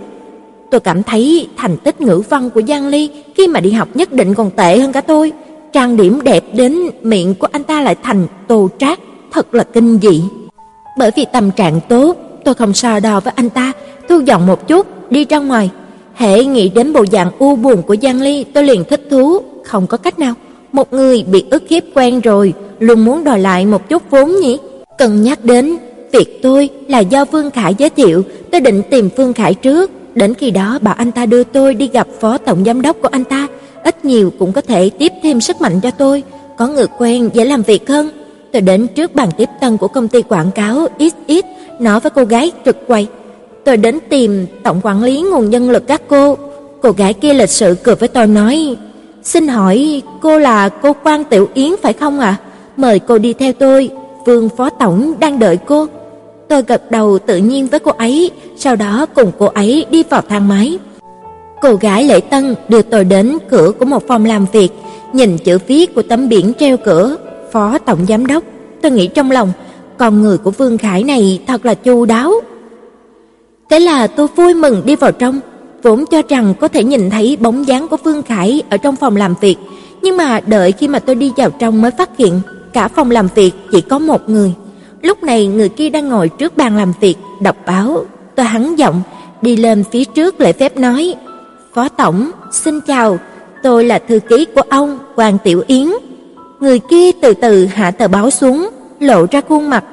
Speaker 1: Tôi cảm thấy thành tích ngữ văn của Giang Ly khi mà đi học nhất định còn tệ hơn cả tôi. Trang điểm đẹp đến miệng của anh ta lại thành tô trát, thật là kinh dị. Bởi vì tâm trạng tốt, tôi không so đo với anh ta, thu dọn một chút, đi ra ngoài. Hễ nghĩ đến bộ dạng u buồn của Giang Ly, tôi liền thích thú, không có cách nào. Một người bị ức hiếp quen rồi, luôn muốn đòi lại một chút vốn nhỉ? Cần nhắc đến việc tôi là do Vương Khải giới thiệu, tôi định tìm Vương Khải trước, đến khi đó bảo anh ta đưa tôi đi gặp phó tổng giám đốc của anh ta, ít nhiều cũng có thể tiếp thêm sức mạnh cho tôi, có người quen dễ làm việc hơn. Tôi đến trước bàn tiếp tân của công ty quảng cáo XX, nói với cô gái trực quầy, tôi đến tìm tổng quản lý nguồn nhân lực các cô. Cô gái kia lịch sự cười với tôi nói, "Xin hỏi cô là cô Quan Tiểu Yến phải không ạ? Mời cô đi theo tôi, Vương phó tổng đang đợi cô." Tôi gật đầu tự nhiên với cô ấy, sau đó cùng cô ấy đi vào thang máy. Cô gái lễ tân đưa tôi đến cửa của một phòng làm việc, nhìn chữ viết của tấm biển treo cửa, phó tổng giám đốc. Tôi nghĩ trong lòng, con người của Vương Khải này thật là chu đáo. Thế là tôi vui mừng đi vào trong, vốn cho rằng có thể nhìn thấy bóng dáng của Vương Khải ở trong phòng làm việc, nhưng mà đợi khi mà tôi đi vào trong mới phát hiện cả phòng làm việc chỉ có một người. Lúc này người kia đang ngồi trước bàn làm việc, đọc báo. Tôi hắn giọng, đi lên phía trước lễ phép nói, Phó Tổng, xin chào, tôi là thư ký của ông, Hoàng Tiểu Yến. Người kia từ từ hạ tờ báo xuống, lộ ra khuôn mặt.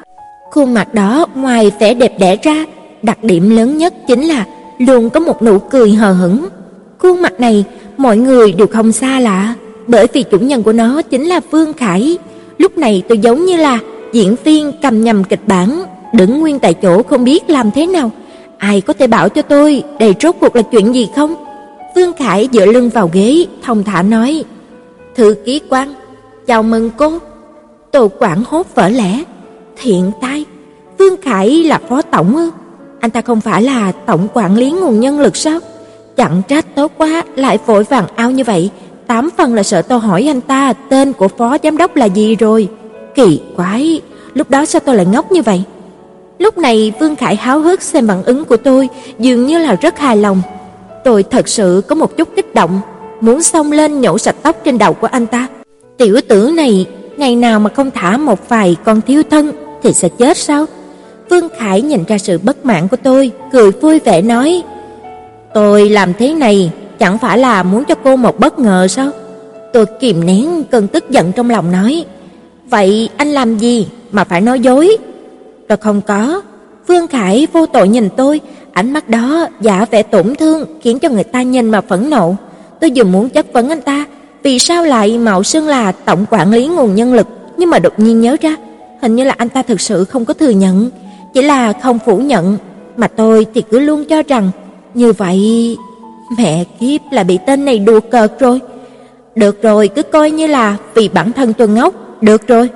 Speaker 1: Khuôn mặt đó ngoài vẻ đẹp đẽ ra, đặc điểm lớn nhất chính là luôn có một nụ cười hờ hững. Khuôn mặt này mọi người đều không xa lạ, bởi vì chủ nhân của nó chính là Vương Khải. Lúc này tôi giống như là diễn viên cầm nhầm kịch bản, đứng nguyên tại chỗ không biết làm thế nào. Ai có thể bảo cho tôi đây rốt cuộc là chuyện gì không? Vương Khải dựa lưng vào ghế, thông thả nói: "Thư ký quan, chào mừng cô." Tô Quảng hốt vỡ lẽ, thiện tai, Vương Khải là phó tổng ư? Anh ta không phải là tổng quản lý nguồn nhân lực sao? Chẳng trách tốt quá lại vội vàng ao như vậy, tám phần là sợ tôi hỏi anh ta tên của phó giám đốc là gì rồi. Kỳ quái, lúc đó sao tôi lại ngốc như vậy? Lúc này Vương Khải háo hức xem phản ứng của tôi, dường như là rất hài lòng. Tôi thật sự có một chút kích động, muốn xông lên nhổ sạch tóc trên đầu của anh ta. Tiểu tử này, ngày nào mà không thả một vài con thiếu thân thì sẽ chết sao? Vương Khải nhìn ra sự bất mãn của tôi, cười vui vẻ nói: "Tôi làm thế này chẳng phải là muốn cho cô một bất ngờ sao?" Tôi kìm nén cơn tức giận trong lòng nói: "Vậy anh làm gì mà phải nói dối?" "Tôi không có." Vương Khải vô tội nhìn tôi, ánh mắt đó giả vẻ tổn thương khiến cho người ta nhìn mà phẫn nộ. Tôi vừa muốn chất vấn anh ta, vì sao lại mạo xưng là tổng quản lý nguồn nhân lực, nhưng mà đột nhiên nhớ ra, hình như là anh ta thực sự không có thừa nhận, chỉ là không phủ nhận, mà tôi thì cứ luôn cho rằng như vậy mẹ kiếp là bị tên này đùa cợt rồi. Được rồi, cứ coi như là vì bản thân tôi ngốc, được rồi.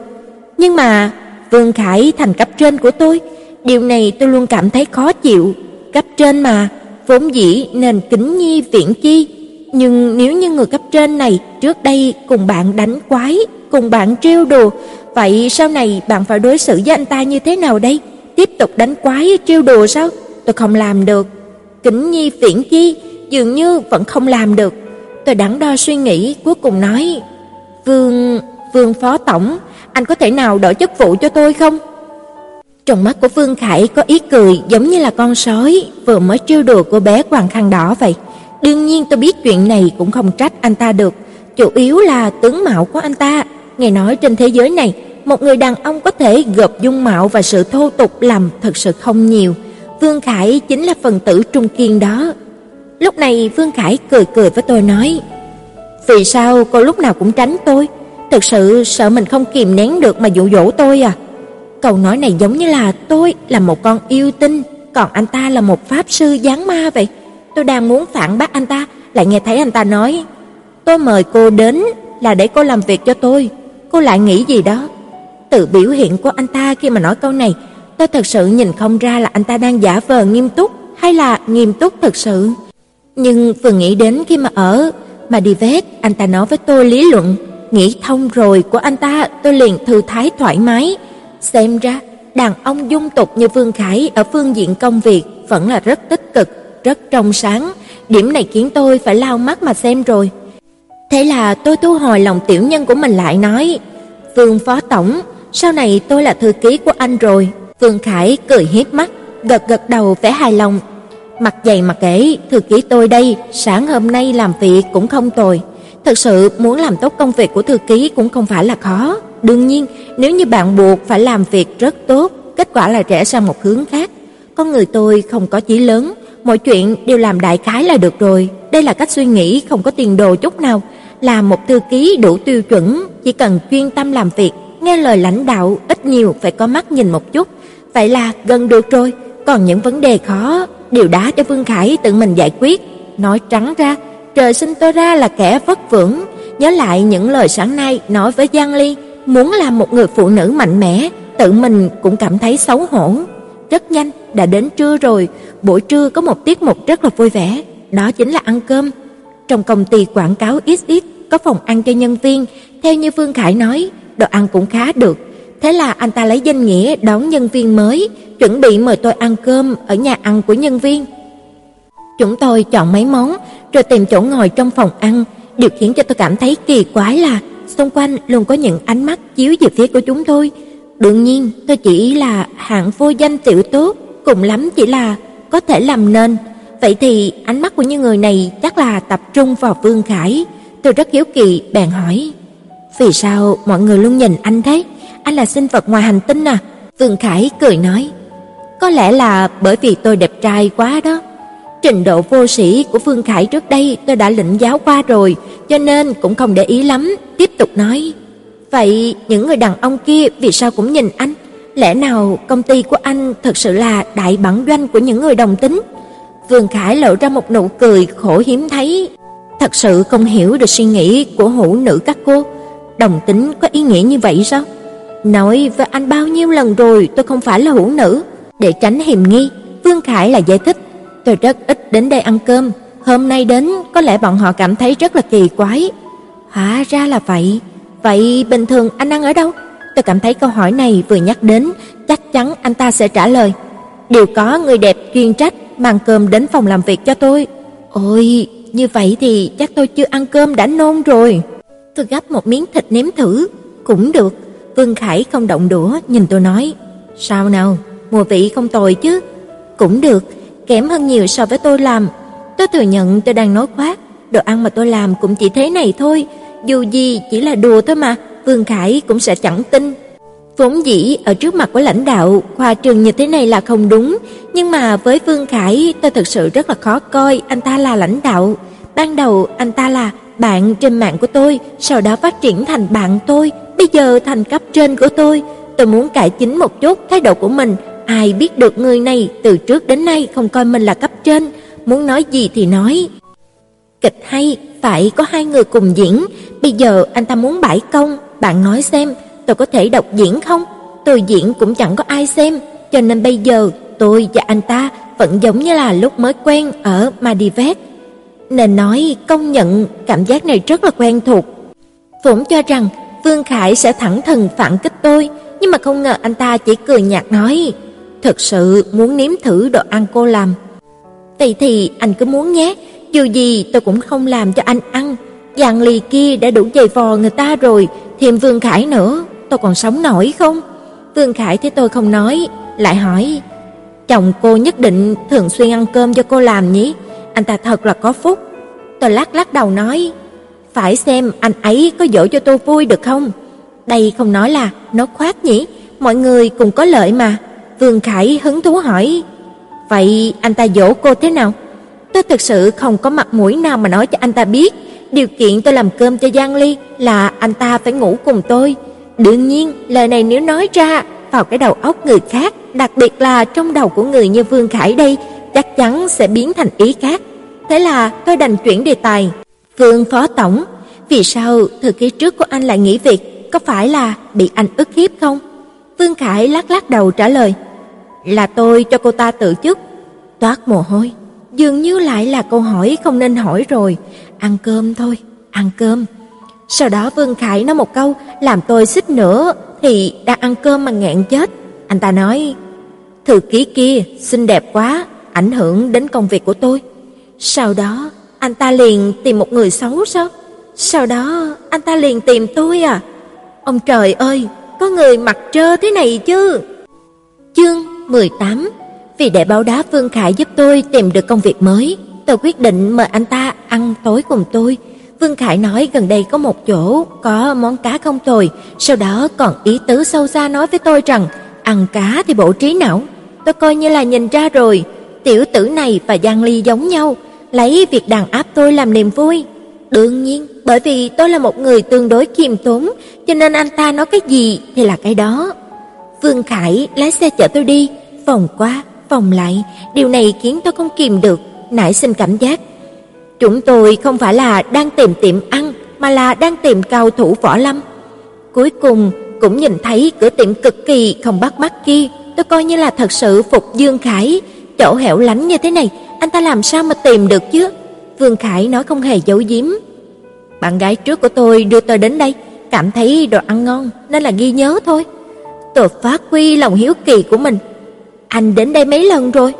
Speaker 1: Nhưng mà Vương Khải thành cấp trên của tôi, điều này tôi luôn cảm thấy khó chịu, cấp trên mà, vốn dĩ nên kính nhi viễn chi, nhưng nếu như người cấp trên này trước đây cùng bạn đánh quái, cùng bạn trêu đùa, vậy sau này bạn phải đối xử với anh ta như thế nào đây? Tiếp tục đánh quái trêu đùa sao? Tôi không làm được. Kính nhi viễn chi, dường như vẫn không làm được. Tôi đắn đo suy nghĩ, cuối cùng nói: "Vương, Vương phó tổng, anh có thể nào đổi chức vụ cho tôi không? Trong mắt của Vương Khải có ý cười giống như là con sói vừa mới trêu đùa cô bé quàng khăn đỏ vậy. Đương nhiên tôi biết chuyện này cũng không trách anh ta được, chủ yếu là tướng mạo của anh ta. Nghe nói trên thế giới này, một người đàn ông có thể gộp dung mạo và sự thô tục làm thật sự không nhiều. Vương Khải chính là phần tử trung kiên đó. Lúc này Vương Khải cười cười với tôi nói: "Vì sao cô lúc nào cũng tránh tôi? Thực sự sợ mình không kìm nén được mà dụ dỗ tôi à?" Câu nói này giống như là tôi là một con yêu tinh, còn anh ta là một pháp sư giáng ma vậy. Tôi đang muốn phản bác anh ta, lại nghe thấy anh ta nói: "Tôi mời cô đến là để cô làm việc cho tôi." Cô lại nghĩ gì đó? Từ biểu hiện của anh ta khi mà nói câu này, tôi thật sự nhìn không ra là anh ta đang giả vờ nghiêm túc hay là nghiêm túc thật sự. Nhưng vừa nghĩ đến khi mà ở mà đi vét, anh ta nói với tôi lý luận, nghĩ thông rồi của anh ta, tôi liền thư thái thoải mái. Xem ra, đàn ông dung tục như Vương Khải ở phương diện công việc vẫn là rất tích cực, rất trong sáng, điểm này khiến tôi phải lau mắt mà xem rồi. Thế là tôi thu hồi lòng tiểu nhân của mình lại nói, "Vương phó tổng, sau này tôi là thư ký của anh rồi." Vương Khải cười hiếp mắt, gật gật đầu vẻ hài lòng. Mặt dày mặt kể, thư ký tôi đây, sáng hôm nay làm việc cũng không tồi. Thật sự muốn làm tốt công việc của thư ký cũng không phải là khó. Đương nhiên, nếu như bạn buộc phải làm việc rất tốt, kết quả là rẽ sang một hướng khác. Con người tôi không có chí lớn, mọi chuyện đều làm đại khái là được rồi. Đây là cách suy nghĩ không có tiền đồ chút nào, là một thư ký đủ tiêu chuẩn, chỉ cần chuyên tâm làm việc, nghe lời lãnh đạo, ít nhiều phải có mắt nhìn một chút, vậy là gần được rồi. Còn những vấn đề khó, đều đã cho Vương Khải tự mình giải quyết. Nói trắng ra, trời sinh tôi ra là kẻ vất vưởng, nhớ lại những lời sáng nay nói với Giang Ly, muốn làm một người phụ nữ mạnh mẽ, tự mình cũng cảm thấy xấu hổ. Rất nhanh đã đến trưa rồi, buổi trưa có một tiết mục rất là vui vẻ, đó chính là ăn cơm. Trong công ty quảng cáo XX có phòng ăn cho nhân viên, theo như phương Khải nói, đồ ăn cũng khá được. Thế là anh ta lấy danh nghĩa đón nhân viên mới, chuẩn bị mời tôi ăn cơm ở nhà ăn của nhân viên. Chúng tôi chọn mấy món rồi tìm chỗ ngồi trong phòng ăn, điều khiến cho tôi cảm thấy kỳ quái là xung quanh luôn có những ánh mắt chiếu về phía của chúng tôi. Đương nhiên, tôi chỉ là hạng vô danh tiểu tốt, cùng lắm chỉ là có thể làm nên. Vậy thì ánh mắt của những người này chắc là tập trung vào Vương Khải. Tôi rất hiếu kỳ bèn hỏi: "Vì sao mọi người luôn nhìn anh thế? Anh là sinh vật ngoài hành tinh à?" Vương Khải cười nói: "Có lẽ là bởi vì tôi đẹp trai quá đó." Trình độ vô sĩ của phương Khải trước đây tôi đã lĩnh giáo qua rồi, cho nên cũng không để ý lắm, tiếp tục nói: "Vậy những người đàn ông kia vì sao cũng nhìn anh? Lẽ nào công ty của anh thật sự là đại bản doanh của những người đồng tính?" Vương Khải lộ ra một nụ cười khổ hiếm thấy, thật sự không hiểu được suy nghĩ của hữu nữ các cô, đồng tính có ý nghĩa như vậy sao? Nói với anh bao nhiêu lần rồi, tôi không phải là hữu nữ, để tránh hiềm nghi, Vương Khải là giải thích, tôi rất ít đến đây ăn cơm, hôm nay đến có lẽ bọn họ cảm thấy rất là kỳ quái. Hóa ra là vậy, vậy bình thường anh ăn ở đâu? Tôi cảm thấy câu hỏi này vừa nhắc đến, chắc chắn anh ta sẽ trả lời. Đều có người đẹp chuyên trách mang cơm đến phòng làm việc cho tôi. Ôi, như vậy thì chắc tôi chưa ăn cơm đã nôn rồi. Tôi gắp một miếng thịt nếm thử, cũng được. Vương Khải không động đũa, nhìn tôi nói, "Sao nào, mùa vị không tồi chứ?" "Cũng được, kém hơn nhiều so với tôi làm." Tôi thừa nhận tôi đang nói khoác, đồ ăn mà tôi làm cũng chỉ thế này thôi, dù gì chỉ là đùa thôi mà, Vương Khải cũng sẽ chẳng tin. Vốn dĩ ở trước mặt của lãnh đạo, khoa trường như thế này là không đúng, nhưng mà với Vương Khải, tôi thật sự rất là khó coi anh ta là lãnh đạo. Ban đầu anh ta là bạn trên mạng của tôi, sau đó phát triển thành bạn tôi, bây giờ thành cấp trên của tôi. Tôi muốn cải chính một chút thái độ của mình, ai biết được người này từ trước đến nay không coi mình là cấp trên, muốn nói gì thì nói. Kịch hay, phải có hai người cùng diễn, bây giờ anh ta muốn bãi công, bạn nói xem, tôi có thể độc diễn không? Tôi diễn cũng chẳng có ai xem, cho nên bây giờ tôi và anh ta vẫn giống như là lúc mới quen ở Madivet. Nên nói công nhận cảm giác này rất là quen thuộc. Vốn cho rằng Vương Khải sẽ thẳng thừng phản kích tôi, nhưng mà không ngờ anh ta chỉ cười nhạt nói, "Thực sự muốn nếm thử đồ ăn cô làm." "Vậy thì anh cứ muốn nhé, dù gì tôi cũng không làm cho anh ăn." Dạng lì kia đã đủ dày vò người ta rồi, thêm Vương Khải nữa, tôi còn sống nổi không? Vương Khải thấy tôi không nói, lại hỏi: "Chồng cô nhất định thường xuyên ăn cơm cho cô làm nhỉ? Anh ta thật là có phúc." Tôi lắc lắc đầu nói: "Phải xem anh ấy có dỗ cho tôi vui được không? Đây không nói là nó khoát nhỉ, mọi người cùng có lợi mà." Vương Khải hứng thú hỏi: "Vậy anh ta dỗ cô thế nào?" Tôi thực sự không có mặt mũi nào mà nói cho anh ta biết, điều kiện tôi làm cơm cho Giang Ly là anh ta phải ngủ cùng tôi. Đương nhiên, lời này nếu nói ra vào cái đầu óc người khác, đặc biệt là trong đầu của người như Vương Khải đây, chắc chắn sẽ biến thành ý khác. Thế là tôi đành chuyển đề tài. Vương phó tổng, vì sao thời kỳ trước của anh lại nghỉ việc, có phải là bị anh ức hiếp không? Vương Khải lắc lắc đầu trả lời, là tôi cho cô ta tự chức. Toát mồ hôi, dường như lại là câu hỏi không nên hỏi rồi, ăn cơm thôi, ăn cơm. Sau đó Vương Khải nói một câu làm tôi xích nữa thì đang ăn cơm mà nghẹn chết. Anh ta nói: "Thư ký kia xinh đẹp quá, ảnh hưởng đến công việc của tôi." Sau đó, anh ta liền tìm một người xấu sao? Sau đó, anh ta liền tìm tôi à? Ông trời ơi, có người mặt trơ thế này chứ. Chương 18 Vì để báo đáp Vương Khải giúp tôi tìm được công việc mới, tôi quyết định mời anh ta ăn tối cùng tôi. Vương Khải nói gần đây có một chỗ có món cá không tồi, sau đó còn ý tứ sâu xa nói với tôi rằng ăn cá thì bổ trí não. Tôi coi như là nhìn ra rồi, tiểu tử này và Giang Ly giống nhau, lấy việc đàn áp tôi làm niềm vui. Đương nhiên, bởi vì tôi là một người tương đối khiêm tốn, cho nên anh ta nói cái gì thì là cái đó. Vương Khải lái xe chở tôi đi, vòng qua, vòng lại, điều này khiến tôi không kìm được, nảy sinh cảm giác Chúng tôi không phải là đang tìm tiệm ăn, mà là đang tìm cao thủ võ lâm. Cuối cùng cũng nhìn thấy cửa tiệm cực kỳ không bắt mắt kia, tôi coi như là thật sự phục Dương Khải, chỗ hẻo lánh như thế này, anh ta làm sao mà tìm được chứ? Vương Khải nói không hề giấu giếm. Bạn gái trước của tôi đưa tôi đến đây, cảm thấy đồ ăn ngon nên là ghi nhớ thôi. Tôi phát huy lòng hiếu kỳ của mình. Anh đến đây mấy lần rồi?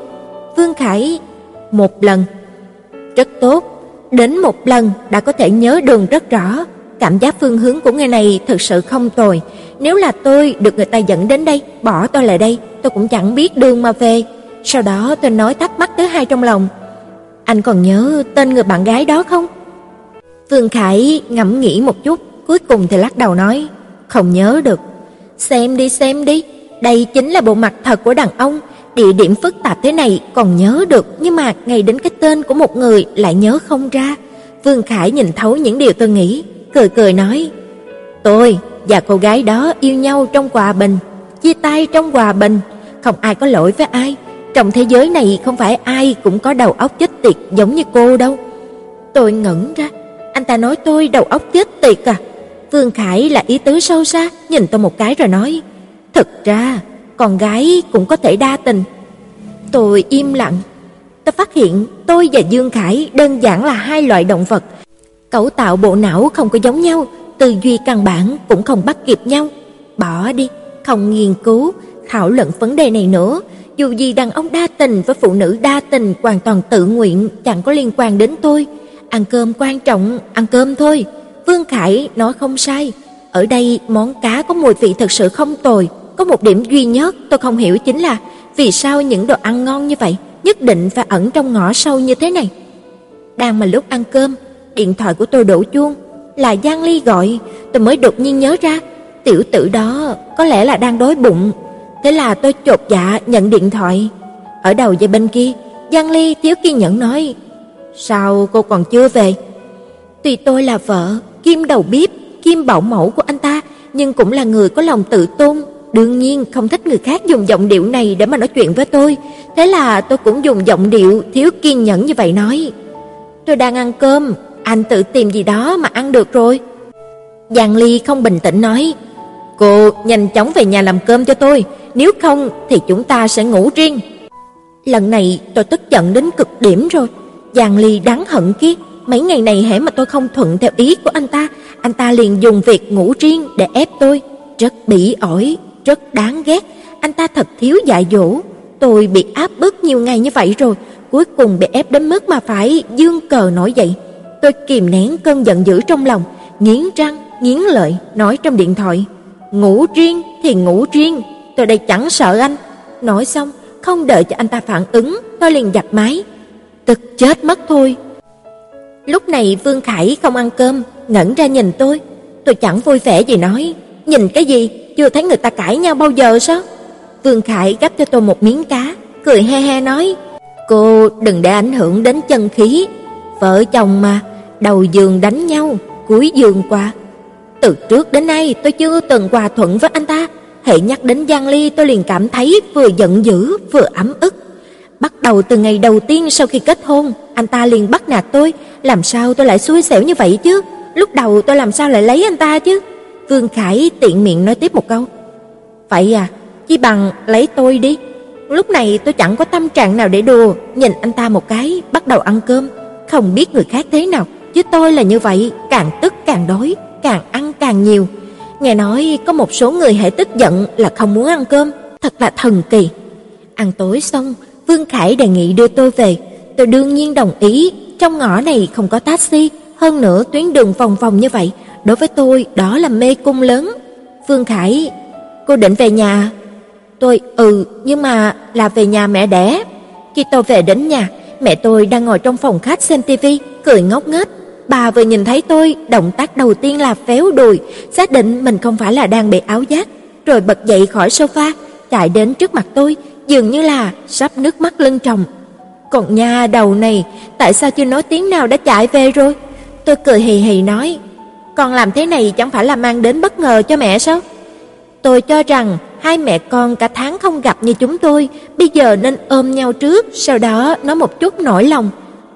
Speaker 1: Vương Khải một lần. Rất tốt, Đến một lần đã có thể nhớ đường rất rõ, cảm giác phương hướng của người này thực sự không tồi. Nếu là tôi được người ta dẫn đến đây, bỏ tôi lại đây, tôi cũng chẳng biết đường mà về. Sau đó tôi nói thắc mắc thứ hai trong lòng. Anh còn nhớ tên người bạn gái đó không? Vương Khải ngẫm nghĩ một chút, cuối cùng thì lắc đầu nói, không nhớ được. Xem đi xem đi, đây chính là bộ mặt thật của đàn ông, Địa điểm phức tạp thế này còn nhớ được, nhưng mà ngay đến cái tên của một người lại nhớ không ra. Vương Khải nhìn thấu những điều tôi nghĩ, cười cười nói: "Tôi và cô gái đó yêu nhau trong hòa bình, chia tay trong hòa bình, không ai có lỗi với ai. Trong thế giới này không phải ai cũng có đầu óc chết tiệt giống như cô đâu." Tôi ngẩn ra, anh ta nói tôi đầu óc chết tiệt à? Vương Khải là ý tứ sâu xa, nhìn tôi một cái rồi nói: "Thực ra, con gái cũng có thể đa tình. Tôi im lặng. Tôi phát hiện tôi và Dương Khải đơn giản là hai loại động vật. Cấu tạo bộ não không có giống nhau, tư duy căn bản cũng không bắt kịp nhau. Bỏ đi, không nghiên cứu, thảo luận vấn đề này nữa. Dù gì đàn ông đa tình với phụ nữ đa tình hoàn toàn tự nguyện, chẳng có liên quan đến tôi. Ăn cơm quan trọng, ăn cơm thôi. Vương Khải nói không sai. Ở đây món cá có mùi vị thật sự không tồi, có một điểm duy nhất tôi không hiểu chính là vì sao những đồ ăn ngon như vậy nhất định phải ẩn trong ngõ sâu như thế này. Đang mà lúc ăn cơm, điện thoại của tôi đổ chuông, là Giang Ly gọi, tôi mới đột nhiên nhớ ra, tiểu tử đó có lẽ là đang đói bụng. Thế là tôi chột dạ nhận điện thoại. Ở đầu dây bên kia, Giang Ly thiếu kiên nhẫn nói: "Sao cô còn chưa về?" Tuy tôi là vợ, kim đầu bếp, kim bảo mẫu của anh ta, nhưng cũng là người có lòng tự tôn, Đương nhiên không thích người khác dùng giọng điệu này để mà nói chuyện với tôi, thế là tôi cũng dùng giọng điệu thiếu kiên nhẫn như vậy nói. Tôi đang ăn cơm, anh tự tìm gì đó mà ăn được rồi. Giang Ly không bình tĩnh nói, cô nhanh chóng về nhà làm cơm cho tôi, nếu không thì chúng ta sẽ ngủ riêng. Lần này tôi tức giận đến cực điểm rồi, Giang Ly đáng hận kia, mấy ngày này hễ mà tôi không thuận theo ý của anh ta, anh ta liền dùng việc ngủ riêng để ép tôi, rất bỉ ổi, rất đáng ghét, anh ta thật thiếu dạy dỗ. Tôi bị áp bức nhiều ngày như vậy rồi, cuối cùng bị ép đến mức mà phải dương cờ nổi dậy. Tôi kìm nén cơn giận dữ trong lòng, nghiến răng, nghiến lợi nói trong điện thoại: Ngủ riêng thì ngủ riêng, tôi đây chẳng sợ anh. Nói xong, không đợi cho anh ta phản ứng, tôi liền giặt máy. Tức chết mất thôi. Lúc này Vương Khải không ăn cơm, ngẩn ra nhìn tôi. Tôi chẳng vui vẻ gì nói, nhìn cái gì, chưa thấy người ta cãi nhau bao giờ sao? Vương Khải gắp cho tôi một miếng cá, cười he he nói, cô đừng để ảnh hưởng đến chân khí. Vợ chồng mà, đầu giường đánh nhau, cuối giường qua. Từ trước đến nay tôi chưa từng hòa thuận với anh ta, hệ nhắc đến Giang Ly tôi liền cảm thấy vừa giận dữ vừa ấm ức. Bắt đầu từ ngày đầu tiên sau khi kết hôn, anh ta liền bắt nạt tôi, làm sao tôi lại xui xẻo như vậy chứ? Lúc đầu tôi làm sao lại lấy anh ta chứ? Vương Khải tiện miệng nói tiếp một câu. Vậy à, chỉ bằng lấy tôi đi. Lúc này tôi chẳng có tâm trạng nào để đùa, nhìn anh ta một cái, bắt đầu ăn cơm, không biết người khác thế nào, chứ tôi là như vậy, càng tức càng đói, càng ăn càng nhiều. Nghe nói có một số người hãy tức giận là không muốn ăn cơm, thật là thần kỳ. Ăn tối xong, Vương Khải đề nghị đưa tôi về, tôi đương nhiên đồng ý, trong ngõ này không có taxi, hơn nữa tuyến đường vòng vòng như vậy, đối với tôi đó là mê cung lớn. Vương Khải, cô định về nhà? Tôi ừ, nhưng mà là về nhà mẹ đẻ. Khi tôi về đến nhà, mẹ tôi đang ngồi trong phòng khách xem tivi, cười ngốc nghếch. Bà vừa nhìn thấy tôi, động tác đầu tiên là phéo đùi, xác định mình không phải là đang bị áo giác, rồi bật dậy khỏi sofa, chạy đến trước mặt tôi, dường như là sắp nước mắt lưng tròng. Còn nha đầu này, tại sao chưa nói tiếng nào đã chạy về rồi? Tôi cười hì hì nói, con làm thế này chẳng phải là mang đến bất ngờ cho mẹ sao? Tôi cho rằng hai mẹ con cả tháng không gặp như chúng tôi, bây giờ nên ôm nhau trước, sau đó nói một chút nỗi lòng.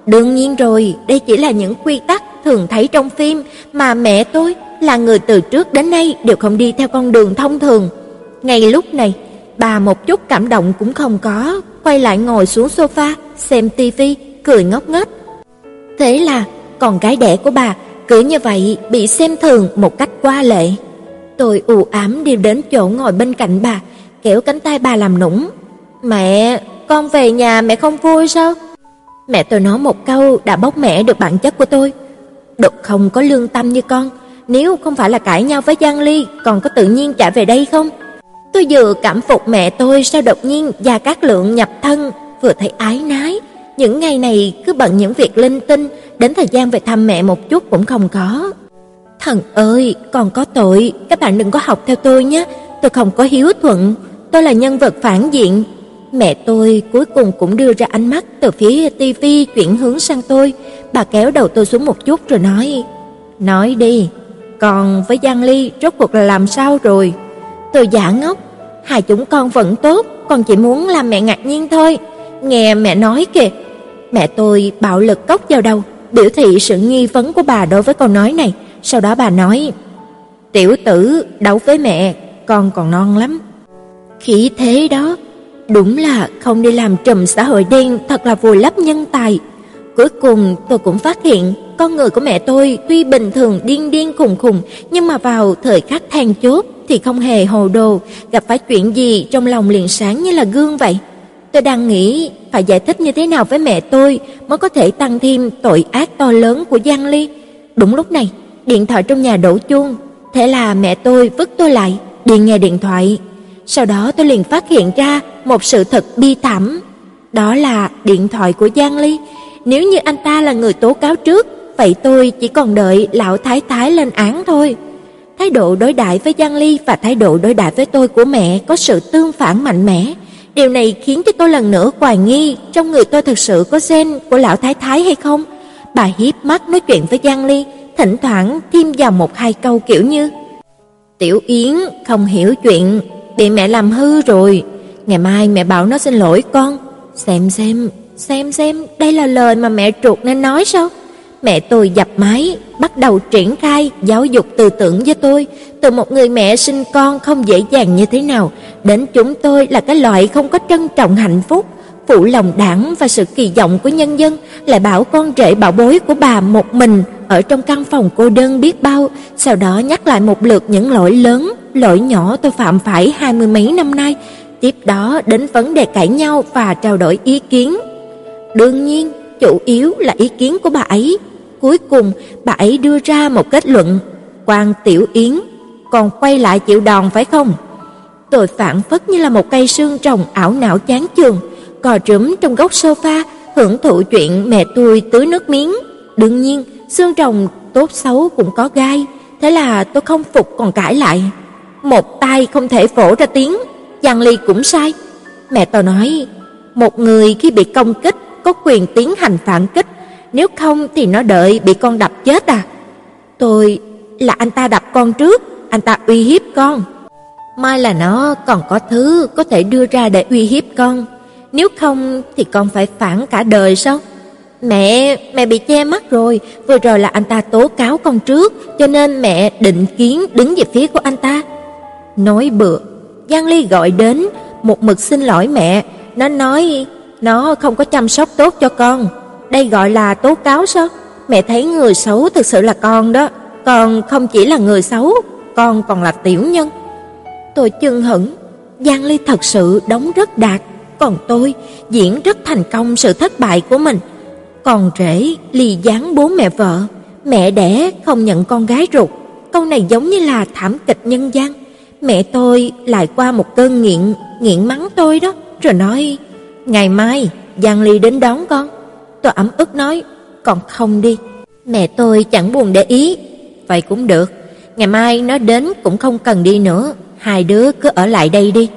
Speaker 1: Đương nhiên rồi, đây chỉ là những quy tắc thường thấy trong phim mà mẹ tôi là người từ trước đến nay đều không đi theo con đường thông thường. Ngay lúc này, bà một chút cảm động cũng không có, quay lại ngồi xuống sofa, xem tivi, cười ngốc nghếch. Thế là con gái đẻ của bà cứ như vậy bị xem thường một cách qua lệ. Tôi u ám đi đến chỗ ngồi bên cạnh bà, kéo cánh tay bà làm nũng. "Mẹ, con về nhà mẹ không vui sao?" Mẹ tôi nói một câu đã bóc mẻ được bản chất của tôi. Đột không có lương tâm như con, nếu không phải là cãi nhau với Giang Ly, còn có tự nhiên trả về đây không? Tôi vừa cảm phục mẹ tôi sao đột nhiên Gia Cát Lượng nhập thân, vừa thấy ái nái. Những ngày này cứ bận những việc linh tinh, đến thời gian về thăm mẹ một chút cũng không có. Thần ơi, còn có tội, các bạn đừng có học theo tôi nhé, tôi không có hiếu thuận, tôi là nhân vật phản diện. Mẹ tôi cuối cùng cũng đưa ra ánh mắt từ phía tivi chuyển hướng sang tôi, bà kéo đầu tôi xuống một chút rồi nói: "Nói đi, còn với Giang Ly rốt cuộc là làm sao rồi?" Tôi giả ngốc, hai chúng con vẫn tốt, con chỉ muốn làm mẹ ngạc nhiên thôi. Nghe mẹ nói kìa. Mẹ tôi bạo lực cốc vào đầu, biểu thị sự nghi vấn của bà đối với câu nói này. Sau đó bà nói, tiểu tử đấu với mẹ, con còn non lắm. Khí thế đó, đúng là không đi làm trùm xã hội đen thật là vùi lấp nhân tài. Cuối cùng tôi cũng phát hiện con người của mẹ tôi tuy bình thường điên điên khùng khùng nhưng mà vào thời khắc than chốt thì không hề hồ đồ, gặp phải chuyện gì trong lòng liền sáng như là gương vậy. Tôi đang nghĩ phải giải thích như thế nào với mẹ tôi mới có thể tăng thêm tội ác to lớn của Giang Ly. Đúng lúc này, điện thoại trong nhà đổ chuông, thế là mẹ tôi vứt tôi lại, đi nghe điện thoại. Sau đó tôi liền phát hiện ra một sự thật bi thảm, đó là điện thoại của Giang Ly. Nếu như anh ta là người tố cáo trước, vậy tôi chỉ còn đợi lão thái thái lên án thôi. Thái độ đối đãi với Giang Ly và thái độ đối đãi với tôi của mẹ có sự tương phản mạnh mẽ. Điều này khiến cho tôi lần nữa hoài nghi trong người tôi thực sự có gen của lão thái thái hay không. Bà hiếp mắt nói chuyện với Giang Ly, thỉnh thoảng thêm vào một hai câu kiểu như Tiểu Yến không hiểu chuyện, bị mẹ làm hư rồi. Ngày mai mẹ bảo nó xin lỗi con. Xem xem, xem xem, đây là lời mà mẹ ruột nên nói sao? Mẹ tôi dập máy, bắt đầu triển khai giáo dục tư tưởng với tôi, từ một người mẹ sinh con không dễ dàng như thế nào, đến chúng tôi là cái loại không có trân trọng hạnh phúc, phụ lòng đảng và sự kỳ vọng của nhân dân, lại bảo con rể bảo bối của bà một mình ở trong căn phòng cô đơn biết bao, sau đó nhắc lại một lượt những lỗi lớn, lỗi nhỏ tôi phạm phải hai mươi mấy năm nay, tiếp đó đến vấn đề cãi nhau và trao đổi ý kiến. Đương nhiên, chủ yếu là ý kiến của bà ấy. Cuối cùng, bà ấy đưa ra một kết luận, Quan Tiểu Yến, còn quay lại chịu đòn phải không? Tôi phản phất như là một cây xương rồng ảo não chán chường, cò trúm trong góc sofa, hưởng thụ chuyện mẹ tôi tưới nước miếng. Đương nhiên, xương rồng tốt xấu cũng có gai, thế là tôi không phục còn cãi lại. Một tay không thể phổ ra tiếng, Giang Ly cũng sai. Mẹ tôi nói, một người khi bị công kích có quyền tiến hành phản kích, nếu không thì nó đợi bị con đập chết à. Tôi là anh ta đập con trước, anh ta uy hiếp con. Mai là nó còn có thứ có thể đưa ra để uy hiếp con, nếu không thì con phải phản cả đời sao? Mẹ, mẹ bị che mắt rồi, vừa rồi là anh ta tố cáo con trước, cho nên mẹ định kiến đứng về phía của anh ta. Nói bừa, Giang Ly gọi đến, một mực xin lỗi mẹ, nó nói nó không có chăm sóc tốt cho con. Đây gọi là tố cáo sao? Mẹ thấy người xấu thực sự là con đó, con không chỉ là người xấu, con còn là tiểu nhân. Tôi chưng hững, Giang Ly thật sự đóng rất đạt, còn tôi diễn rất thành công sự thất bại của mình. Còn rể ly gián bố mẹ vợ, mẹ đẻ không nhận con gái ruột. Câu này giống như là thảm kịch nhân gian. Mẹ tôi lại qua một cơn nghiện, nghiện mắng tôi đó, rồi nói: "Ngày mai Giang Ly đến đón con." Tôi ấm ức nói: "Còn không đi." Mẹ tôi chẳng buồn để ý, vậy cũng được, ngày mai nó đến cũng không cần đi nữa, hai đứa cứ ở lại đây đi.